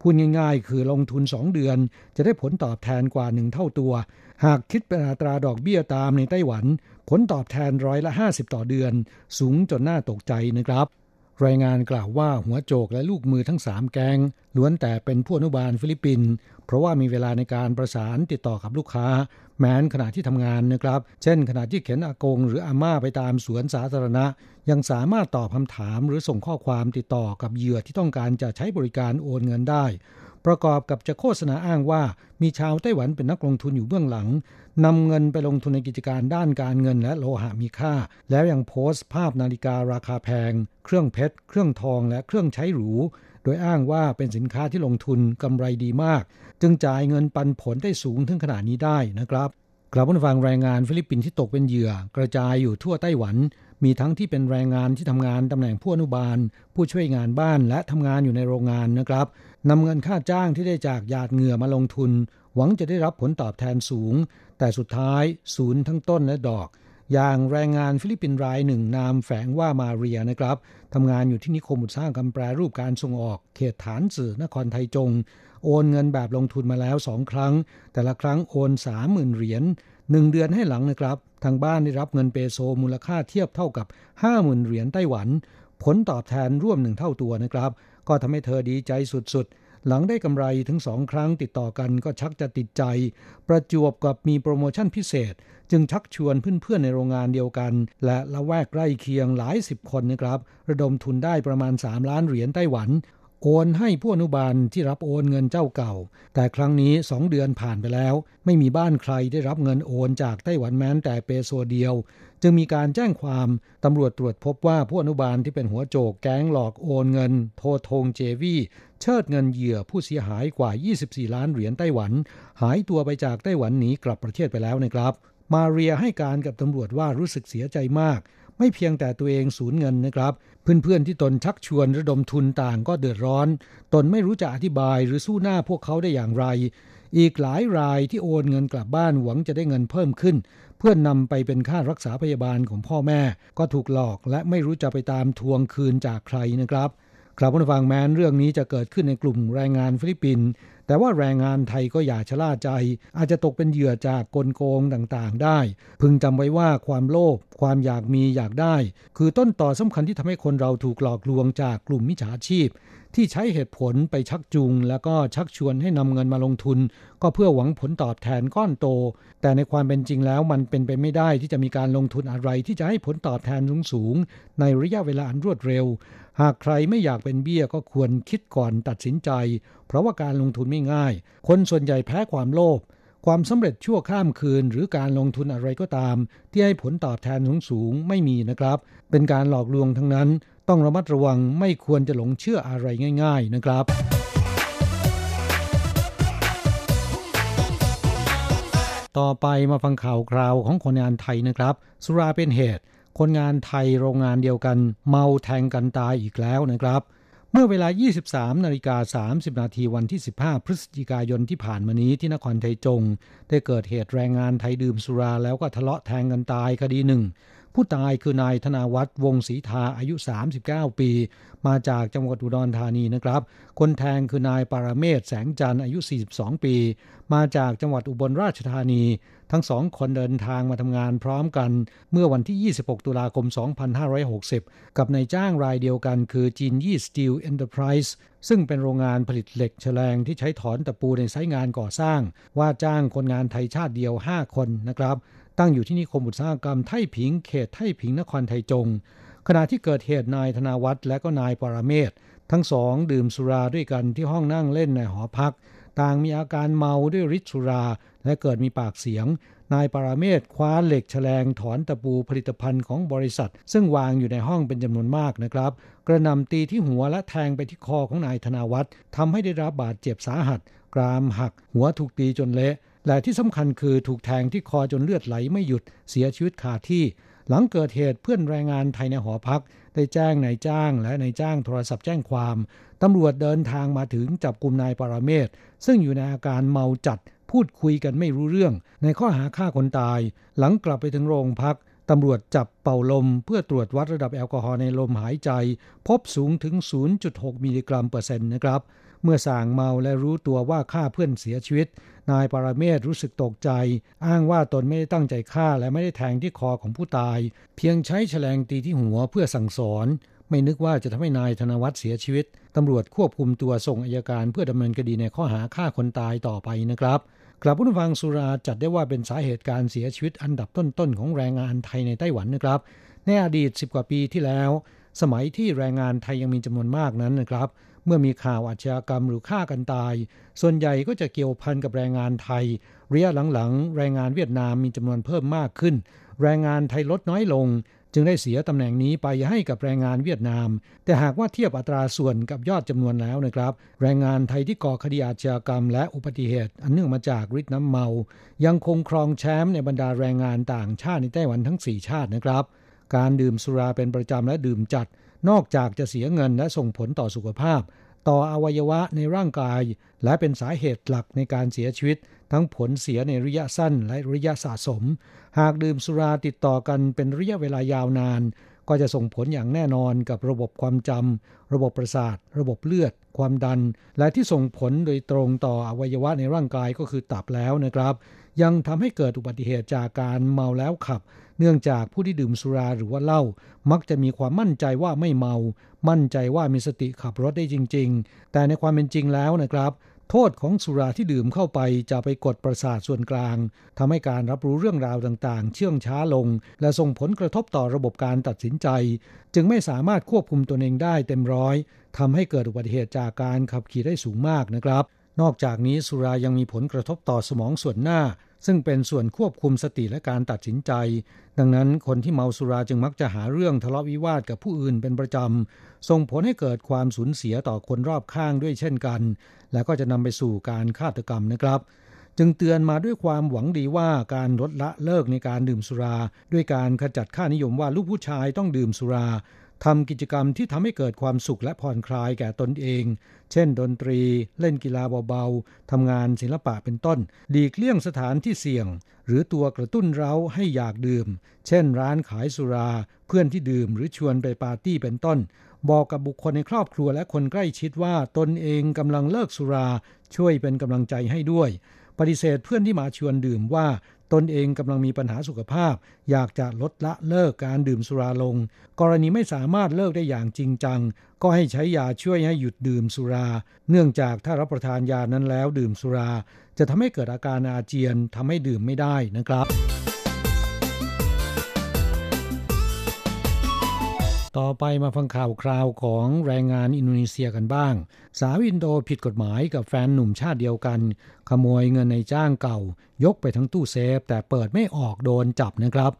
พูดง่ายๆ คือลงทุน 2 เดือน จะได้ผลตอบแทนกว่า 1 เท่าตัว หากคิดเป็นอัตราดอกเบี้ยตามในไต้หวัน ผลตอบแทนร้อยละ 50 ต่อเดือน สูงจนน่าตกใจนะครับรายงานกล่าวว่าหัวโจกและลูกมือทั้งสามแกงล้วนแต่เป็นผู้อนุบาลฟิลิปปินส์ เพราะว่ามีเวลาในการประสานติดต่อกับลูกค้า แม้นขณะที่ทำงานนะครับ เช่น ขณะที่เข็นอากง หรืออาม่าไปตามสวนสาธารณะ ยังสามารถตอบคำถามหรือส่งข้อความติดต่อกับเหยื่อที่ต้องการจะใช้บริการโอนเงินได้ ประกอบกับจะโฆษณาอ้างว่า มีชาวไต้หวันเป็นนักลงทุนอยู่เบื้องหลังนำเงินไปลงทุนในกิจการด้านการเงินและโลหะมีค่า แล้วยังโพสต์ภาพนาฬิการาคาแพง เครื่องเพชร เครื่องทองและเครื่องใช้หรู โดยอ้างว่าเป็นสินค้าที่ลงทุนกำไรดีมาก จึงจ่ายเงินปันผลได้สูงถึงขนาดนี้ได้นะครับกลับมาฟังแรงงานฟิลิปปินส์ที่ตกเป็นเหยื่อ กระจายอยู่ทั่วไต้หวัน มีทั้งที่เป็นแรงงานที่ทำงานตำแหน่งผู้อนุบาล ผู้ช่วยงานบ้านและทำงานอยู่ในโรงงานนะครับนำเงินค่าจ้างที่ได้จากหยาดเหงื่อมาลงทุน หวังจะได้รับผลตอบแทนสูง แต่สุดท้ายศูนย์ทั้งต้นและดอก อย่างแรงงานฟิลิปปินส์รายหนึ่งนามแฝงว่ามาเรียนะครับทำงานอยู่ที่นิคมอุตสาหกรรมแปรรูปการส่งออก เขตถานจื่อนครไทยจง โอนเงินแบบลงทุนมาแล้วสองครั้ง แต่ละครั้งโอนสามหมื่นเหรียญหนึ่งเดือนให้หลังนะครับ ทางบ้านได้รับเงินเปโซมูลค่าเทียบเท่ากับห้าหมื่นเหรียญไต้หวัน ผลตอบแทนร่วมหนึ่งเท่าตัวนะครับ ก็ทำให้เธอดีใจสุดๆ หลังได้กำไรถึงสองครั้งติดต่อกันก็ชักจะติดใจ ประจวบกับมีโปรโมชั่นพิเศษ จึงชักชวนเพื่อนๆในโรงงานเดียวกัน และละแวกใกล้เคียงหลายสิบคนนะครับ ระดมทุนได้ประมาณ 3 ล้านเหรียญไต้หวัน โอนให้ผู้อนุบาลที่รับโอนเงินเจ้าเก่า แต่ครั้งนี้สองเดือนผ่านไปแล้ว ไม่มีบ้านใครได้รับเงินโอนจากไต้หวันแม้แต่เปโซเดียว จึงมีการแจ้งความตำรวจตรวจพบว่าผู้อนุบาลที่เป็นหัวโจกแก๊งหลอกโอนเงิน โททงเจวีเชิดเงินเหยื่อผู้เสียหายกว่า 24 ล้านเหรียญไต้หวัน หายตัวไปจากไต้หวันหนีกลับประเทศไปแล้วนะครับ มาเรียให้การกับตำรวจว่ารู้สึกเสียใจมาก ไม่เพียงแต่ตัวเองสูญเงินนะครับ เพื่อนๆที่ตนชักชวนระดมทุนต่างก็เดือดร้อน ตนไม่รู้จะอธิบายหรือสู้หน้าพวกเขาได้อย่างไร อีกหลายรายที่โอนเงินกลับบ้านหวังจะได้เงินเพิ่มขึ้น เพื่อนนำไปเป็นค่ารักษาพยาบาลของพ่อแม่ ก็ถูกหลอกและไม่รู้จะไปตามทวงคืนจากใครนะครับครับผู้ฟังแม้นเรื่องนี้จะเกิดขึ้นในกลุ่มแรงงานฟิลิปปินส์ แต่ว่าแรงงานไทยก็อย่าชะล่าใจ อาจจะตกเป็นเหยื่อจากกลโกงต่างๆ ได้ พึงจำไว้ว่าความโลภความอยากมีอยากได้ คือต้นตอสำคัญที่ทำให้คนเราถูกหลอกลวงจากกลุ่มมิจฉาชีพ ที่ใช้เหตุผลไปชักจูง แล้วก็ชักชวนให้นำเงินมาลงทุน ก็เพื่อหวังผลตอบแทนก้อนโต แต่ในความเป็นจริงแล้วมันเป็นไปไม่ได้ที่จะมีการลงทุนอะไรที่จะให้ผลตอบแทนสูงๆในระยะเวลาอันรวดเร็ว หากใครไม่อยากเป็นเบี้ยก็ควรคิดก่อนตัดสินใจ เพราะว่าการลงทุนไม่ง่าย คนส่วนใหญ่แพ้ความโลภความสำเร็จชั่วข้ามคืน หรือการลงทุนอะไรก็ตาม ที่ให้ผลตอบแทนสูงสูงไม่มีนะครับ เป็นการหลอกลวงทั้งนั้น ต้องระมัดระวังไม่ควรจะหลงเชื่ออะไรง่าย ๆนะครับต่อไปมาฟังข่าวคราวของคนงานไทยนะครับ สุราเป็นเหตุ คนงานไทยโรงงานเดียวกัน เมาแทงกันตายอีกแล้วนะครับ เมื่อเวลา 23นาฬิกา30 นาทีวันที่ 15 พฤศจิกายนที่ผ่านมานี้ที่นครไทยจง ได้เกิดเหตุแรงงานไทยดื่มสุราแล้วก็ทะเลาะแทงกันตายคดีหนึ่ง ผู้ตายคือนายธนาวัฒน์วงศรีทาอายุ 39 ปี มาจากจังหวัดอุดรธานีนะครับ คนแทงคือนายปารเมศแสงจันทร์อายุ 42 ปี มาจากจังหวัดอุบลราชธานี ทั้งสองคนเดินทางมาทำงานพร้อมกัน เมื่อวันที่ 26 ตุลาคม 2560 กับนายจ้างรายเดียวกันคือจีนยี่ Steel Enterprise ซึ่งเป็นโรงงานผลิตเหล็กชะแลงที่ใช้ถอนตะปูในไซต์งานก่อสร้าง ว่าจ้างคนงานไทยชาติเดียว 5 คนนะครับ ตั้งอยู่ที่นิคมอุตสาหกรรมไทผิง เขตไทผิงนครไทจง ขณะที่เกิดเหตุนายธนาวัฒน์และก็นายปรเมศทั้งสองดื่มสุราด้วยกันที่ห้องนั่งเล่นในหอพัก ต่างมีอาการเมาด้วยฤทธิ์สุรา และเกิดมีปากเสียง นายปราเมศคว้าเหล็กแฉลงถอนตะปูผลิตภัณฑ์ของบริษัท ซึ่งวางอยู่ในห้องเป็นจำนวนมากนะครับ กระนำตีที่หัวและแทงไปที่คอของนายธนาวัฒน์ทำให้ได้รับบาดเจ็บสาหัส กรามหัก หัวถูกตีจนเละ และที่สำคัญคือถูกแทงที่คอจนเลือดไหลไม่หยุดเสียชีวิตคาที่ หลังเกิดเหตุเพื่อนแรงงานไทยในหอพัก ได้แจ้งนายจ้างและนายจ้างโทรศัพท์แจ้งความตำรวจเดินทางมาถึงจับกลุ่มนายปรเมศซึ่งอยู่ในอาการเมาจัดพูดคุยกันไม่รู้เรื่อง ในข้อหาฆ่าคนตาย หลังกลับไปถึงโรงพักตำรวจจับเป่าลมเพื่อตรวจวัดระดับแอลกอฮอล์ในลมหายใจ พบสูงถึง 0.6 มิลลิกรัมเปอร์เซ็นต์นะครับ เมื่อส่างเมาและรู้ตัวว่าฆ่าเพื่อนเสียชีวิต นายปรเมศรู้สึกตกใจ อ้างว่าตนไม่ได้ตั้งใจฆ่าและไม่ได้แทงที่คอของผู้ตาย เพียงใช้แฉลงตีที่หัวเพื่อสั่งสอน ไม่นึกว่าจะทำให้นายธนวัฒน์เสียชีวิตตำรวจควบคุมตัวส่งอายการเพื่อดำเนินคดีในข้อหาฆ่าคนตายต่อไปนะครับกลับผู้ฟังสุราจัดได้ว่าเป็นสาเหตุการเสียชีวิตอันดับต้นๆของแรงงานไทยในไต้หวันนะครับ ในอดีต 10 กว่าปีที่แล้ว สมัยที่แรงงานไทยยังมีจำนวนมากนั้นนะครับ เมื่อมีข่าวอาชญากรรมหรือฆ่ากันตาย ส่วนใหญ่ก็จะเกี่ยวพันกับแรงงานไทย ระยะหลังๆ แรงงานเวียดนามมีจำนวนเพิ่มมากขึ้น แรงงานไทยลดน้อยลง จึงได้เสียตำแหน่งนี้ไปให้กับแรงงานเวียดนาม แต่หากว่าเทียบอัตราส่วนกับยอดจำนวนแล้วนะครับ แรงงานไทยที่ก่อคดีอาชญากรรม และอุบัติเหตุ อันเนื่องมาจากฤทธิ์น้ำเมา ยังคงครองแชมป์ในบรรดาแรงงานต่างชาติในไต้หวันทั้ง 4 ชาตินะครับการดื่มสุราเป็นประจำและดื่มจัด นอกจากจะเสียเงินและส่งผลต่อสุขภาพ ต่ออวัยวะในร่างกาย และเป็นสาเหตุหลักในการเสียชีวิต ทั้งผลเสียในระยะสั้นและระยะสะสม หากดื่มสุราติดต่อกันเป็นระยะเวลายาวนาน ก็จะส่งผลอย่างแน่นอนกับระบบความจำระบบประสาท ระบบเลือด ความดัน และที่ส่งผลโดยตรงต่ออวัยวะในร่างกายก็คือตับแล้วนะครับ ยังทำให้เกิดอุบัติเหตุจากการเมาแล้วขับ เนื่องจากผู้ที่ดื่มสุราหรือว่าเหล้ามักจะมีความมั่นใจว่าไม่เมา มั่นใจว่ามีสติขับรถได้จริง ๆ แต่ในความเป็นจริงแล้วนะครับโทษของสุราที่ดื่มเข้าไปจะไปกดประสาทส่วนกลางทำให้การรับรู้เรื่องราวต่างๆ เชื่องช้าลง และส่งผลกระทบต่อระบบการตัดสินใจ จึงไม่สามารถควบคุมตนเองได้เต็มร้อยทำให้เกิดอุบัติเหตุจากการขับขี่ได้สูงมากนะครับ นอกจากนี้สุรายังมีผลกระทบต่อสมองส่วนหน้า ซึ่งเป็นส่วนควบคุมสติและการตัดสินใจ ดังนั้นคนที่เมาสุราจึงมักจะหาเรื่องทะเลาะวิวาทกับผู้อื่นเป็นประจำส่งผลให้เกิดความสูญเสียต่อคนรอบข้างด้วยเช่นกัน และก็จะนำไปสู่การฆาตกรรมนะครับจึงเตือนมาด้วยความหวังดีว่าการลดละเลิกในการดื่มสุรา ด้วยการขจัดค่านิยมว่าลูกผู้ชายต้องดื่มสุรา ทำกิจกรรมที่ทำให้เกิดความสุขและผ่อนคลายแก่ตนเอง เช่น ดนตรี เล่นกีฬาเบาๆ ทำงานศิลปะเป็นต้น ดีกเลี่ยงสถานที่เสี่ยง หรือตัวกระตุ้นเราให้อยากดื่ม เช่น ร้านขายสุรา เพื่อนที่ดื่มหรือชวนไปปาร์ตี้เป็นต้น บอกกับบุคคลในครอบครัวและคนใกล้ชิดว่าตนเองกำลังเลิกสุรา ช่วยเป็นกำลังใจให้ด้วย ปฏิเสธเพื่อนที่มาชวนดื่มว่า ตนเองกำลังมีปัญหาสุขภาพ อยากจะลดละเลิกการดื่มสุราลง กรณีไม่สามารถเลิกได้อย่างจริงจัง ก็ให้ใช้ยาช่วยให้หยุดดื่มสุรา เนื่องจากถ้ารับประทานยานั้นแล้วดื่มสุรา จะทำให้เกิดอาการอาเจียนทำให้ดื่มไม่ได้นะครับ ต่อไปมาฟังข่าวคราวของแรงงานอินโดนีเซียกันบ้าง สาวอินโดผิดกฎหมายกับแฟนหนุ่มชาติเดียวกัน ขโมยเงินในจ้างเก่า ยกไปทั้งตู้เซฟ แต่เปิดไม่ออกโดนจับนะครับ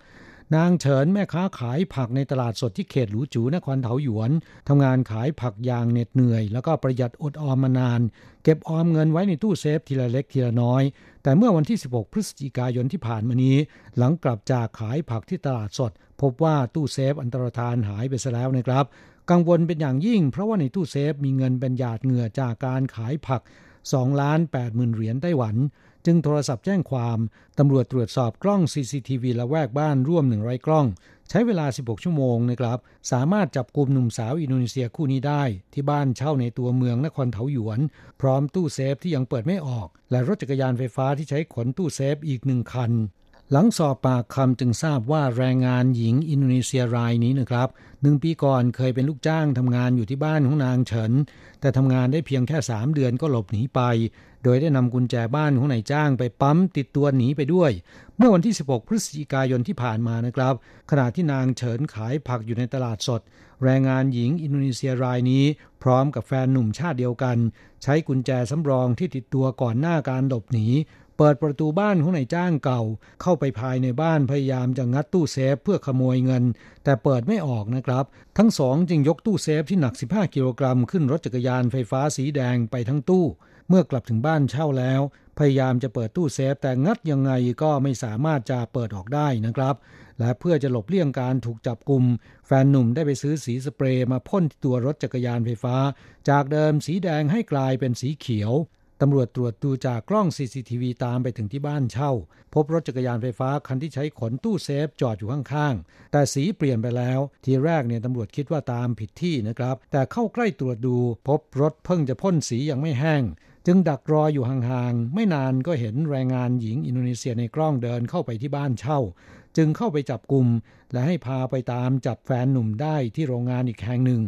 นางเฉินแม่ค้าขายผักในตลาดสดที่เขตหลูจูนครเถาหยวนทำงานขายผักอย่างเหน็ดเหนื่อย แล้วก็ประหยัดอดออมมานาน เก็บออมเงินไว้ในตู้เซฟทีละเล็กทีละน้อย แต่เมื่อวันที่ 16 พฤศจิกายนที่ผ่านมานี้ หลังกลับจากขายผักที่ตลาดสด พบว่าตู้เซฟอันตรธานหายไปซะแล้วนะครับ กังวลเป็นอย่างยิ่งเพราะว่าในตู้เซฟมีเงินเป็นหยาดเหงื่อจากการขายผัก2ล้าน8หมื่นเหรียญไต้หวัน จึงโทรศัพท์แจ้งความ ตำรวจตรวจสอบกล้อง CCTV ละแวกบ้านร่วม100กล้อง ใช้เวลา 16 ชั่วโมงนะครับ สามารถจับกลุ่มหนุ่มสาวอินโดนีเซียคู่นี้ได้ ที่บ้านเช่าในตัวเมืองนครเถาหยวน พร้อมตู้เซฟที่ยังเปิดไม่ออก และรถจักรยานไฟฟ้าที่ใช้ขนตู้เซฟอีกหนึ่งคัน หลังสอบปากคำจึงทราบว่าแรงงานหญิงอินโดนีเซียรายนี้นะครับหนึ่งปีก่อนเคยเป็นลูกจ้างทำงานอยู่ที่บ้านของนางเฉิน แต่ทำงานได้เพียงแค่3เดือนก็หลบหนีไป โดยได้นำกุญแจบ้านของนายจ้างไปปั๊มติดตัวหนีไปด้วย เมื่อวันที่ 16 พฤศจิกายนที่ผ่านมานะครับ ขณะที่นางเฉินขายผักอยู่ในตลาดสด แรงงานหญิงอินโดนีเซียรายนี้ พร้อมกับแฟนหนุ่มชาติเดียวกัน ใช้กุญแจสำรองที่ติดตัวก่อนหน้าการหลบหนี เปิดประตูบ้านของนายจ้างเก่า เข้าไปภายในบ้านพยายามจะงัดตู้เซฟเพื่อขโมยเงิน แต่เปิดไม่ออกนะครับ ทั้งสองจึงยกตู้เซฟที่หนัก 15 กิโลกรัมขึ้นรถจักรยานไฟฟ้าสีแดงไปทั้งตู้ เมื่อกลับถึงบ้านเช่าแล้ว พยายามจะเปิดตู้เซฟแต่งัดยังไงก็ไม่สามารถจะเปิดออกได้นะครับ และเพื่อจะหลบเลี่ยงการถูกจับกลุ่มแฟนหนุ่มได้ไปซื้อสีสเปรย์มาพ่นตัวรถจักรยานไฟฟ้า จากเดิมสีแดงให้กลายเป็นสีเขียว ตำรวจตรวจดูจากกล้อง CCTV ตามไปถึงที่บ้านเช่า พบรถจักรยานไฟฟ้าคันที่ใช้ขนตู้เซฟจอดอยู่ข้างๆ แต่สีเปลี่ยนไปแล้ว ทีแรกเนี่ยตำรวจคิดว่าตามผิดที่นะครับ แต่เข้าใกล้ตรวจดู พบรถเพิ่งจะพ่นสียังไม่แห้ง จึงดักรออยู่ห่างๆ ไม่นานก็เห็นแรงงานหญิงอินโดนีเซียในกล้องเดินเข้าไปที่บ้านเช่า จึงเข้าไปจับกลุ่มและให้พาไปตามจับแฟนหนุ่มได้ที่โรงงานอีกแห่งหนึ่ง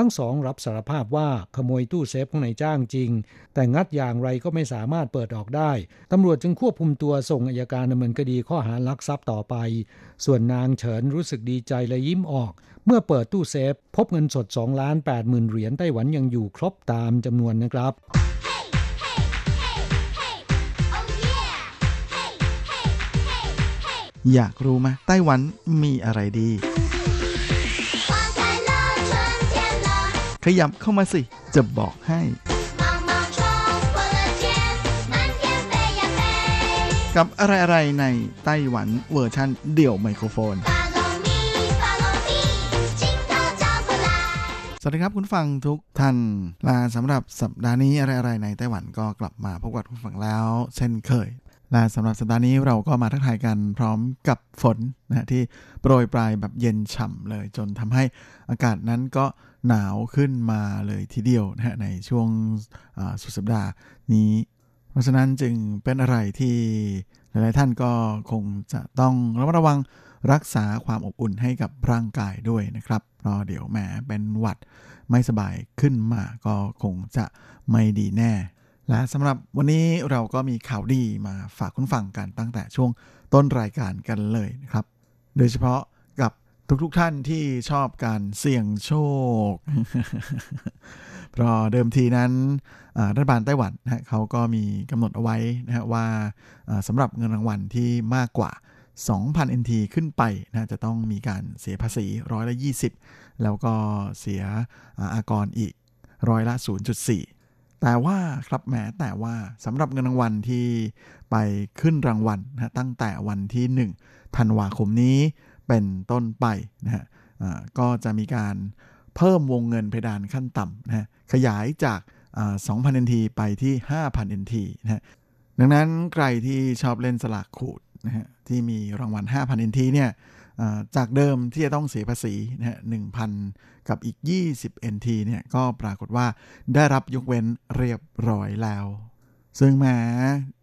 ทั้งสองรับสารภาพว่าขโมยตู้เซฟของนายจ้างจริง แต่งัดอย่างไรก็ไม่สามารถเปิดออกได้ ตำรวจจึงควบคุมตัวส่งอายการดำเนินคดีข้อหาลักทรัพย์ต่อไป ส่วนนางเฉินรู้สึกดีใจและยิ้มออก เมื่อเปิดตู้เซฟ พบเงินสด2ล้าน8หมื่นเหรียญไต้หวันยังอยู่ครบตามจำนวนนะครับอยากรู้ไหมไต้หวันมีอะไรดี ยับเข้ามาสิ จะบอกให้กับอะไรๆในไต้หวันเวอร์ชันเดี่ยวไมโครโฟน สวัสดีครับคุณฟังทุกท่านลาสำหรับสัปดาห์นี้อะไรๆในไต้หวันก็กลับมาพบกับคุณฟังแล้ว เช่นเคย และสำหรับสัปดาห์นี้เราก็มาทักทายกันพร้อมกับฝนนะที่โปรยปลายแบบเย็นฉ่ำเลย จนทำให้อากาศนั้นก็หนาวขึ้นมาเลยทีเดียวนะฮะในช่วงสุดสัปดาห์นี้ เพราะฉะนั้นจึงเป็นอะไรที่หลายๆท่านก็คงจะต้องระมัดระวังรักษาความอบอุ่นให้กับร่างกายด้วยนะครับเพราะเดี๋ยวแหมเป็นหวัดไม่สบายขึ้นมาก็คงจะไม่ดีแน่ และสำหรับวันนี้เราก็มีข่าวดีมาฝากคุณฟังกันตั้งแต่ช่วงต้นรายการกันเลยนะครับ โดยเฉพาะกับทุกๆทท่านที่ชอบการเสี่ยงโชค เพราะเดิมทีนั้นรัฐบาลไต้หวันนะเขาก็มีกำหนดเอาไว้นะฮะว่าสำหรับเงินรางวัลที่มากกว่า 2,000 NT ขึ้นไปนะจะต้องมีการเสียภาษีร้อยละ 20 แล้วก็เสียอากรอีกร้อยละ 0.4 แต่ว่าครับแม้แต่ว่าสำหรับเงินรางวัลที่ไปขึ้นรางวัลนะตั้งแต่วันที่1ธันวาคมนี้เป็นต้นไปนะฮะก็จะมีการเพิ่มวงเงินเพดานขั้นต่ำนะฮะขยายจาก2,000 NT ไปที่ 5,000 NT นะฮะดังนั้นใครที่ชอบเล่นสลากขูดนะฮะที่มีรางวัล 5,000 NT เนี่ย จากเดิมที่จะต้องเสียภาษีนะฮะ1,000กับอีก 20 NT เนี่ยก็ปรากฏว่าได้รับยกเว้นเรียบร้อยแล้ว ซึ่งแม้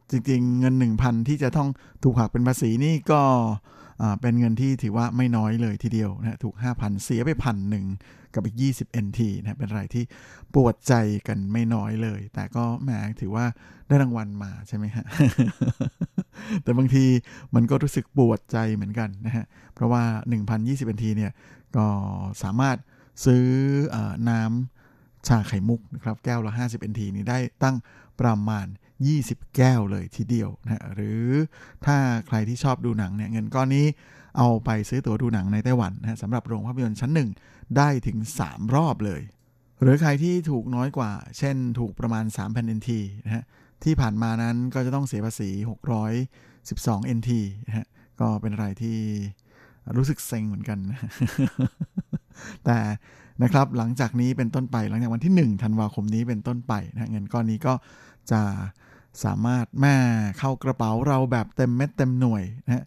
จริงๆ เงิน 1,000 ที่จะต้องถูกหักเป็นภาษีนี่ก็เป็นเงินที่ถือว่าไม่น้อยเลยทีเดียวนะถูก 5,000 เสียไปพันหนึ่ง กับอีก 20 NT นะเป็นอะไรที่ปวดใจกันไม่น้อยเลย แต่ก็แหมถือว่าได้รางวัลมาใช่ไหมฮะ แต่บางทีมันก็รู้สึกปวดใจเหมือนกันนะฮะ เพราะว่า 1,020 NT เนี่ย ก็สามารถซื้ออน้ำชาไข่มุกนะครับแก้วละ 50 NT นี้ได้ตั้งประมาณ20 แก้วเลยทีเดียวนะหรือถ้าใครที่ชอบดูหนังเนี่ยเงินก้อนนี้เอาไปซื้อตั๋วดูหนังในไต้หวันนะสำหรับโรงภาพยนตร์ชั้นหนึ่ง ได้ถึง 3 รอบเลย หรือใครที่ถูกน้อยกว่า เช่นถูกประมาณ3,000 NT นะฮะที่ผ่านมานั้นก็จะต้องเสียภาษี 612 NT นะฮะก็เป็นอะไรที่รู้สึกเซ็งเหมือนกัน แต่นะครับหลังจากนี้เป็นต้นไปหลังจากวันที่ 1 ธันวาคมนี้เป็นต้นไปนะเงินก้อนนี้ก็จะสามารถแม่เข้ากระเป๋าเราแบบเต็มเม็ดเต็มหน่วยนะฮะ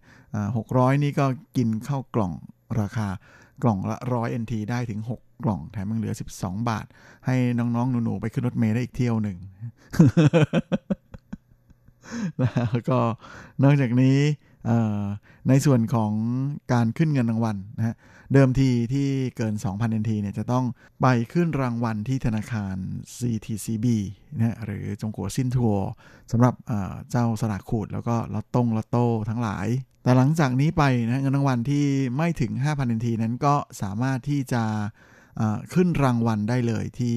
หกร้อยนี่ก็กินเข้ากล่องราคา กล่องละร้อยเอ็นทีได้ถึง 6 กล่องแถมยังเหลือ 12 บาท ให้น้องๆ หนู ๆ ไปขึ้นรถเมล์ได้อีกเที่ยวหนึ่งแล้วก็นอกจากนี้ ในส่วนของการขึ้นเงินรางวัลนะฮะเดิมทีที่เกิน 2,000 NT เนี่ยจะต้องไปขึ้นรางวัลที่ธนาคาร CTCB นะหรือจงกัวซินทัวสำหรับเจ้าสลากขูด แล้วก็ลอตตงลอตโต้ทั้งหลาย แต่หลังจากนี้ไปนะเงินรางวัลที่ไม่ถึง 5,000 NT นั้นก็สามารถที่จะขึ้นรางวัลได้เลยที่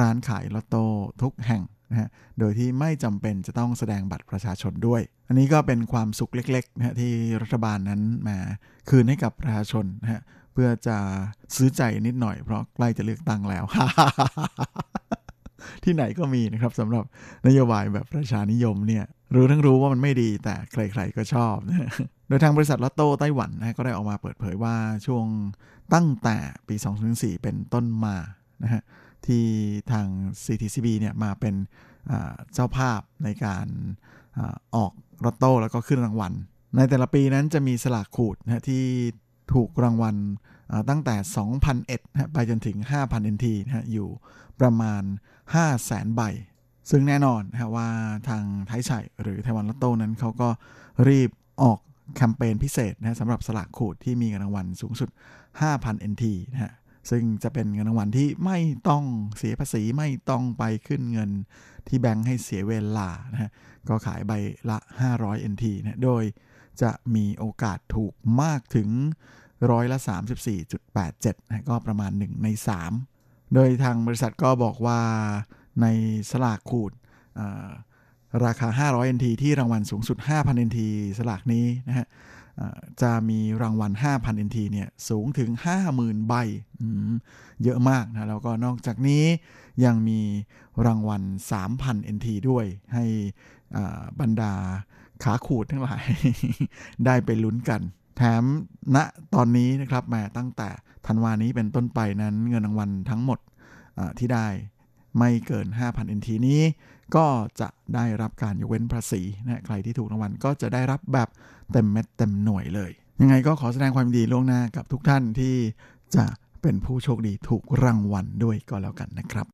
ร้านขายลอตโต้ทุกแห่ง นะฮะโดยที่ไม่จำเป็นจะต้องแสดงบัตรประชาชนด้วย อันนี้ก็เป็นความสุขเล็กๆนะฮะที่รัฐบาลนั้นมาคืนให้กับประชาชนนะฮะเพื่อจะซื้อใจนิดหน่อยเพราะใกล้จะเลือกตั้งแล้ว ที่ไหนก็มีนะครับสำหรับนโยบายแบบประชานิยมเนี่ยรู้ทั้งรู้ว่ามันไม่ดีแต่ใครๆก็ชอบนะโดยทางบริษัทลอตโต้ไต้หวันนะก็ได้ออกมาเปิดเผยว่าช่วงตั้งแต่ปี 2004 เป็นต้นมานะฮะ ที่ทาง CTCB เนี่ยมาเป็นเจ้าภาพในการออกรอตโต้แล้วก็ขึ้นรางวัล ในแต่ละปีนั้นจะมีสลากขูดนะที่ถูกรางวัลตั้งแต่ 2,001นะไปจนถึง 5,000 NT นะอยู่ประมาณ 500,000 ใบ ซึ่งแน่นอนนะว่าทางไทยชัยหรือไต้หวันลอตโต้นั้นเขาก็รีบออกแคมเปญพิเศษนะสำหรับสลากขูดที่มีเงินรางวัลสูงสุด 5,000 NT นะฮะ ซึ่งจะเป็นเงินรางวัลที่ไม่ต้องเสียภาษีไม่ต้องไปขึ้นเงินที่แบงค์ให้เสียเวลานะฮะก็ขายใบละ 500 NT นะโดยจะมีโอกาสถูกมากถึงร้อยละ 34.87นะก็ประมาณ 1 ใน 3 โดยทางบริษัทก็บอกว่าในสลากขูดราคา 500 NT ที่รางวัลสูงสุด 5,000 NT สลากนี้นะฮะ จะมีรางวัล 5,000 NT เนี่ยสูงถึง 50,000 ใบ เยอะมากนะ แล้วก็นอกจากนี้ยังมีรางวัล 3,000 NT ด้วย ให้บรรดาขาขูดทั้งหลาย ได้ไปลุ้นกัน แถมณตอนนี้นะครับแม้ตั้งแต่ธันวานี้เป็นต้นไปนั้นเงินรางวัลทั้งหมดที่ได้ไม่เกิน 5,000 NT นี้ ก็จะได้รับการยกเว้นภาษีนะใครที่ถูกรางวัลก็จะได้รับแบบเต็มเม็ดเต็มหน่วยเลย ยังไงก็ขอแสดงความดีล่วงหน้ากับทุกท่านที่จะเป็นผู้โชคดีถูกรางวัลด้วยก็แล้วกันนะครับ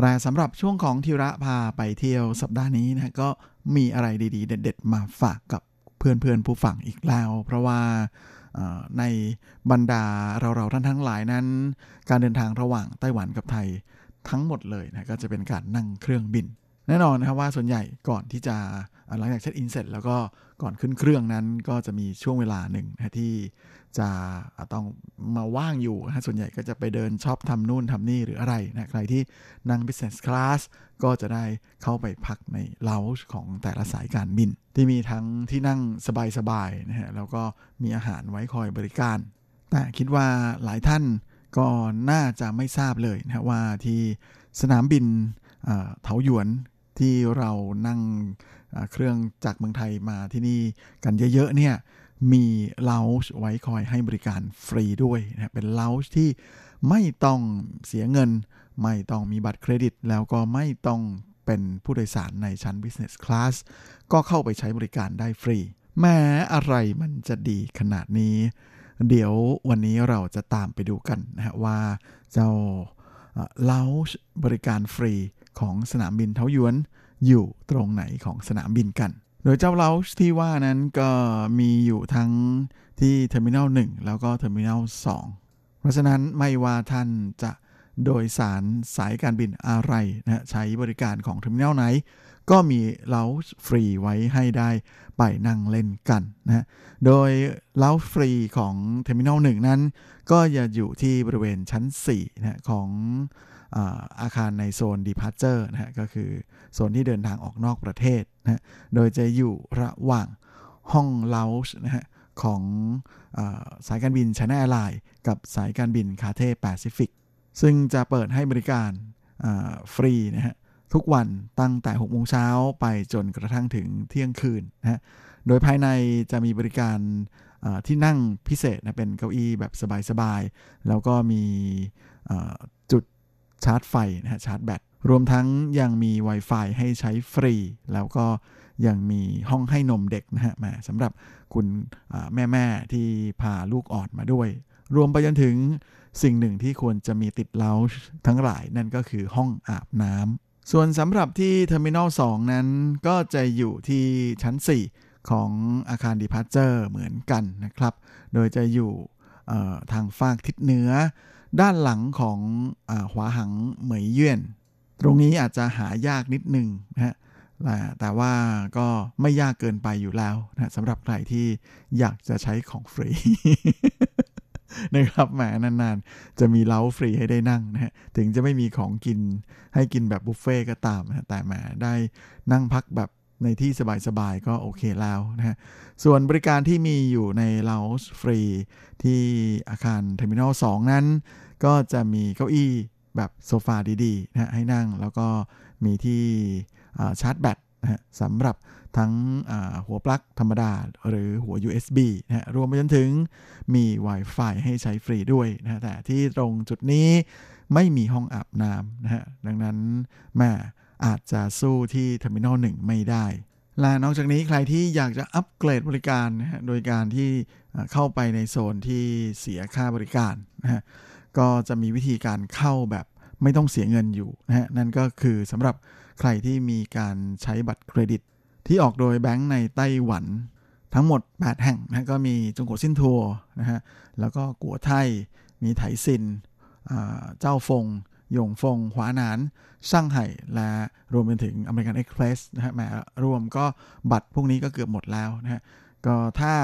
แต่สำหรับช่วงของทิระพาไปเที่ยวสัปดาห์นี้นะก็มีอะไรดีๆ เด็ด ๆ มาฝากกับ เพื่อนๆผู้ฟังอีกแล้ว เพราะว่าในบรรดาเราๆท่านทั้งหลายนั้น การเดินทางระหว่างไต้หวันกับไทยทั้งหมดเลยนะก็จะเป็นการนั่งเครื่องบิน แน่นอนนะครับว่าส่วนใหญ่ก่อนที่จะหลังจากเช็คอินเสร็จแล้วก็ก่อนขึ้นเครื่องนั้นก็จะมีช่วงเวลาหนึ่งนะที่ จะต้องมาว่างอยู่นะส่วนใหญ่ก็จะไปเดินช็อปทำนู่นทำนี่หรืออะไรนะใครที่นั่ง business class ก็จะได้เข้าไปพักในเลาส์ของแต่ละสายการบิน ที่มีทั้งที่นั่งสบายๆนะฮะแล้วก็มีอาหารไว้คอยบริการ แต่คิดว่าหลายท่านก็น่าจะไม่ทราบเลยนะว่าที่สนามบินเถาหยวนที่เรานั่งเครื่องจากเมืองไทยมาที่นี่กันเยอะๆเนี่ย มีเลาส์ไว้คอยให้บริการฟรีด้วยนะเป็นเลาส์ที่ไม่ต้องเสียเงิน ไม่ต้องมีบัตรเครดิต แล้วก็ไม่ต้องเป็นผู้โดยสารในชั้น Business Class ก็เข้าไปใช้บริการได้ฟรี แม้อะไรมันจะดีขนาดนี้ เดี๋ยววันนี้เราจะตามไปดูกันนะฮะว่าเจ้าเลาส์บริการฟรีของสนามบินเทาหยวนอยู่ตรงไหนของสนามบินกัน โดยเจ้าเลาส์ที่ว่านั้นก็มีอยู่ทั้งที่ terminal 1แล้วก็ terminal 2เพราะฉะนั้นไม่ว่าท่านจะโดยสารสายการบินอะไรนะใช้บริการของ terminal ไหน ก็มีเลาส์ฟรีไว้ให้ได้ไปนั่งเล่นกันนะโดย lounge ฟรีของ terminal 1นั้น ก็จะอยู่ที่บริเวณชั้น4นะของ อาคารในโซน departure นะฮะก็คือโซนที่เดินทางออกนอกประเทศนะโดยจะอยู่ระหว่างห้องเลาส์นะฮะของอสายการบินชน n a แอร์ไลน์กับสายการบิน Cathay Pacific ซึ่งจะเปิดให้บริการฟรีนะฮะทุกวันตั้งแต่6โมงเช้าไปจนกระทั่งถึงเที่ยงคืนนะฮะโดยภายในจะมีบริการที่นั่งพิเศษนะเป็นเก้าอี้แบบสบายๆ แล้วก็มี ชาร์จไฟนะฮะชาร์จแบตรวมทั้งยังมี Wi-Fi ให้ใช้ฟรี แล้วก็ยังมีห้องให้นมเด็กนะฮะมาสำหรับคุณแม่แม่ที่พาลูกอ่อนมาด้วย รวมไปจนถึงสิ่งหนึ่งที่ควรจะมีติดเลาทั้งหลายนั่นก็คือห้องอาบน้ำส่วนสำหรับที่ terminal 2นั้นก็จะอยู่ที่ชั้น 4 ของอาคาร departure เหมือนกันนะครับ โดยจะอยู่ทางฝากทิศเหนือ ด้านหลังของอหวหังเหมยเยี่ยนตรงนี้อาจจะหายากนิดหนึ่งนะฮะแต่ว่าก็ไม่ยากเกินไปอยู่แล้วนะสำหรับใครที่อยากจะใช้ของฟรี นะครับแหมนานๆ จะมีเล้าฟรีให้ได้นั่งนะฮะถึงจะไม่มีของกินให้กินแบบบุฟเฟ่ก็ตามนะแต่แหมได้นั่งพักแบบ ในที่สบายๆก็โอเคแล้วนะฮะ ส่วนบริการที่มีอยู่ใน lounge ฟรีที่อาคาร terminal 2นั้น ก็จะมีเก้าอี้แบบโซฟาดีๆนะให้นั่งแล้วก็มีที่ชาร์จแบตนะฮะสำหรับทั้งหัวปลั๊กธรรมดาหรือหัว USB นะฮะรวมไปจนถึงมี Wi-Fi ให้ใช้ฟรีด้วยนะฮะแต่ที่ตรงจุดนี้ไม่มีห้องอาบน้ำนะฮะดังนั้นแหม อาจจะสู้ที่ terminal 1ไม่ได้ และนอกจากนี้ใครที่อยากจะอัปเกรดบริการนะฮะโดยการที่เข้าไปในโซนที่เสียค่าบริการนะฮะก็จะมีวิธีการเข้าแบบไม่ต้องเสียเงินอยู่นะฮะนั่นก็คือสำหรับใครที่มีการใช้บัตรเครดิต ที่ออกโดยแบงก์ในไต้หวัน ทั้งหมด 8 แห่งนะก็มีจงกัวซินทัวนะฮะแล้วก็กัวไทยมีไถซินเจ้าฟง หยงฟง หวาหนานซ่างไห่และรวมไปถึง American Express นะฮะแหมรวมก็บัตรพวกนี้ก็เกือบหมดแล้วนะฮะก็ถ้า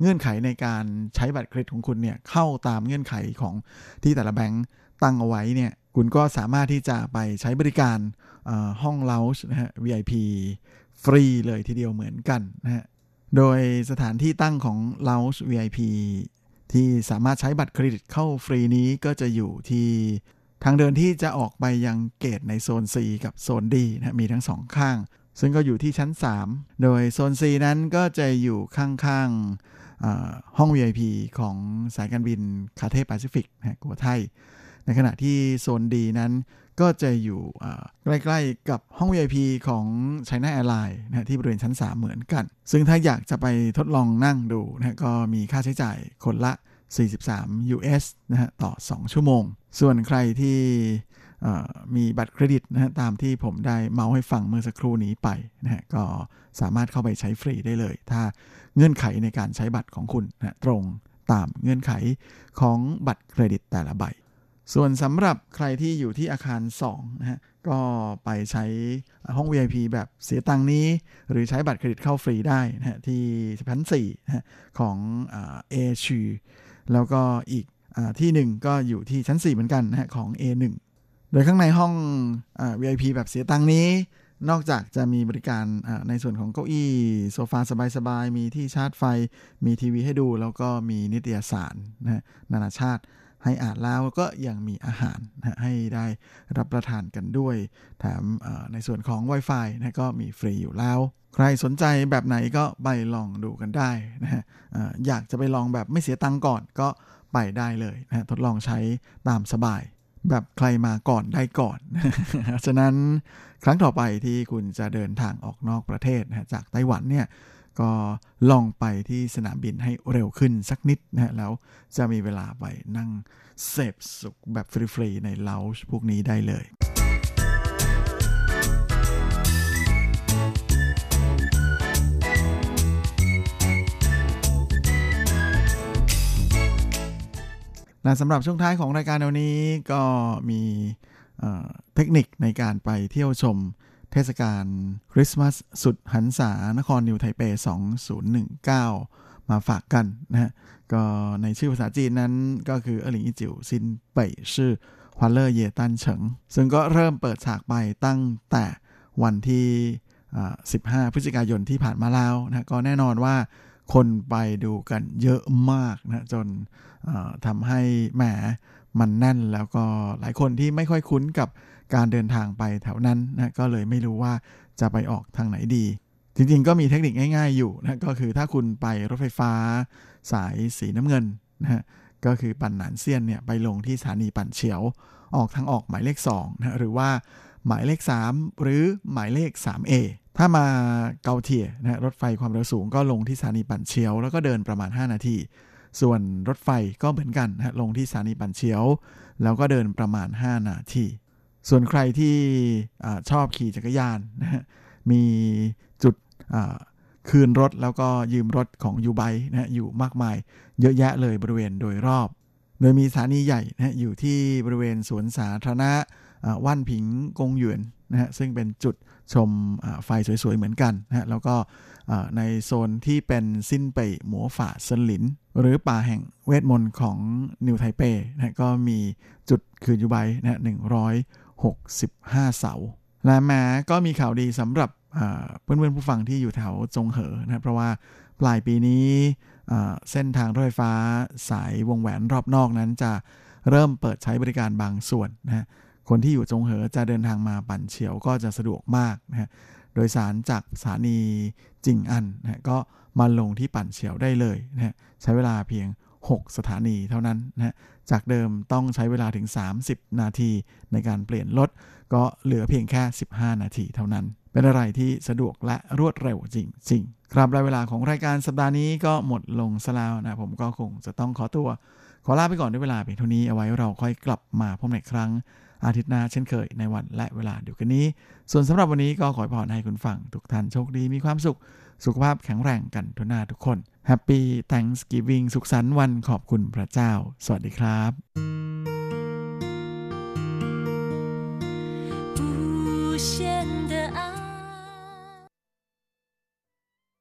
เงื่อนไขในการใช้บัตรเครดิตของคุณเนี่ยเข้าตามเงื่อนไขของที่แต่ละแบงก์ตั้งเอาไว้เนี่ยคุณก็สามารถที่จะไปใช้บริการห้องเลาส์นะฮะ VIP ฟรีเลยทีเดียวเหมือนกันนะฮะโดยสถานที่ตั้งของ Lounge VIP ที่สามารถใช้บัตรเครดิตเข้าฟรีนี้ก็จะอยู่ที่ ทางเดินที่จะออกไปยังเกตในโซน C กับโซน D นะมีทั้งสองข้าง ซึ่งก็อยู่ที่ชั้น 3 โดยโซน C นั้นก็จะอยู่ข้างๆห้อง VIP ของสายการบินคาเทแปซิฟิกนะกัวไทย ในขณะที่โซน D นั้นก็จะอยู่ใกล้ๆกับห้อง VIP ของ China Airlines นะที่บริเวณชั้น 3 เหมือนกัน ซึ่งถ้าอยากจะไปทดลองนั่งดูนะก็มีค่าใช้จ่ายคนละ 43 US นะฮะต่อ 2 ชั่วโมง ส่วนใครที่มีบัตรเครดิตนะฮะตามที่ผมได้เมาให้ฟังเมื่อสักครู่นี้ไปนะฮะก็สามารถเข้าไปใช้ฟรีได้เลย ถ้าเงื่อนไขในการใช้บัตรของคุณนะตรงตามเงื่อนไขของบัตรเครดิตแต่ละใบ ส่วนสำหรับใครที่อยู่ที่อาคาร2นะฮะก็ไปใช้ห้อง VIP แบบเสียตังนี้ หรือใช้บัตรเครดิตเข้าฟรีได้นะฮะที่ชั้น4นะฮะของเอชี แล้วก็อีกอที่หนึ่งก็อยู่ที่ชั้น 4 เหมือนกันนะฮะของ A1 โดยข้างในห้องอ VIP แบบเสียตังนี้ นอกจากจะมีบริการในส่วนของเก้าอี้ โซฟาสบายๆ มีที่ชาร์จไฟ มีทีวีให้ดู แล้วก็มีนิตยสารนะนานาชาติ ให้อ่านแล้วก็ยังมีอาหารนะให้ได้รับประทานกันด้วยแถมในส่วนของ Wi-Fi นะก็มีฟรีอยู่แล้ว ใครสนใจแบบไหนก็ไปลองดูกันได้นะฮะอยากจะไปลองแบบไม่เสียตังก่อนก็ไปได้เลยนะทดลองใช้ตามสบายแบบใครมาก่อนได้ก่อน ฉะนั้นครั้งต่อไปที่คุณจะเดินทางออกนอกประเทศนะจากไต้หวันเนี่ย ก็ลองไปที่สนามบินให้เร็วขึ้นสักนิดนะแล้วจะมีเวลาไปนั่งเสพสุขแบบฟรีๆในเลาส์พวกนี้ได้เลยและสำหรับช่วงท้ายของรายการวันนี้ก็มีเทคนิคในการไปเที่ยวชม เทศกาลคริสต์มาสสุดหันษานครนิวไทเป 2019 มาฝากกันนะฮะก็ในชื่อภาษาจีนนั้นก็คือเอหลิงอีจิวซินเป่ยชื่อฮวาเลอร์เยตันเฉิง ซึ่งก็เริ่มเปิดฉากไปตั้งแต่วันที่ 15 พฤศจิกายนที่ผ่านมาแล้วนะก็แน่นอนว่าคนไปดูกันเยอะมากนะจนทำให้แหมมันแน่นแล้วก็หลายคนที่ไม่ค่อยคุ้นกับ การเดินทางไปแถวนั้นนะก็เลยไม่รู้ว่าจะไปออกทางไหนดี จริงๆ ก็มีเทคนิคง่าย ๆอยู่นะก็คือถ้าคุณไปรถไฟฟ้า สายสีน้ำเงินนะฮะก็คือปั่นหนานเซียนเนี่ยไปลงที่สถานีปั่นเฉียว ออกทางออกหมายเลข2นะหรือว่าหมายเลข 3 หรือหมายเลข 3A ถ้ามาเกาเทียนะรถไฟความเร็วสูงก็ลงที่สถานีปั่นเฉียว แล้วก็เดินประมาณ 5 นาที ส่วนรถไฟก็เหมือนกันนะลงที่สถานีปั่นเฉียว แล้วก็เดินประมาณ 5 นาที ส่วนใครที่ชอบขี่จักรยานนะมีจุดคืนรถแล้วก็ยืมรถของยูไบนะอยู่มากมายเยอะแยะเลยบริเวณโดยรอบ โดยมีสถานีใหญ่นะอยู่ที่บริเวณสวนสาธารณะว่านผิงกงหยวนนะฮะซึ่งเป็นจุดชมไฟสวยๆเหมือนกันนะฮะแล้วก็ในโซนที่เป็นสิ้นเป่ยหมัวฝ่าเซินหลิน หรือป่าแห่งเวทมนต์ของนิวไทเปนะก็มีจุดคืนยูไบนะฮะหนึ่งร้อย 65 เสา และแม้ก็มีข่าวดีสำหรับเพื่อนๆผู้ฟังที่อยู่แถวจงเหอนะเพราะว่าปลายปีนี้เส้นทางรถไฟฟ้าสายวงแหวนรอบนอกนั้นจะเริ่มเปิดใช้บริการบางส่วนนะคนที่อยู่จงเหอจะเดินทางมาปั่นเฉียวก็จะสะดวกมากนะฮะโดยสารจากสถานีจิงอันนะก็มาลงที่ปั่นเฉียวได้เลยนะฮะใช้เวลาเพียง 6 สถานีเท่านั้นนะ จากเดิมต้องใช้เวลาถึง 30 นาทีในการเปลี่ยนรถก็เหลือเพียงแค่ 15 นาทีเท่านั้น เป็นอะไรที่สะดวกและรวดเร็วจริงๆ ครับและเวลาของรายการสัปดาห์นี้ก็หมดลงซะแล้วนะผมก็คงจะต้องขอตัว ขอลาไปก่อนด้วยเวลาเพียงเท่านี้เอาไว้เราค่อยกลับมาพบในครั้งอาทิตย์หน้าเช่นเคยในวันและเวลาเดียวกันนี้ ส่วนสำหรับวันนี้ก็ขอพรให้คุณฟังทุกท่านโชคดีมีความสุข สุขภาพแข็งแรงกันทุกหน้าทุกคน Happy Thanksgiving สุขสันต์วันขอบคุณพระเจ้า สวัสดีครับ不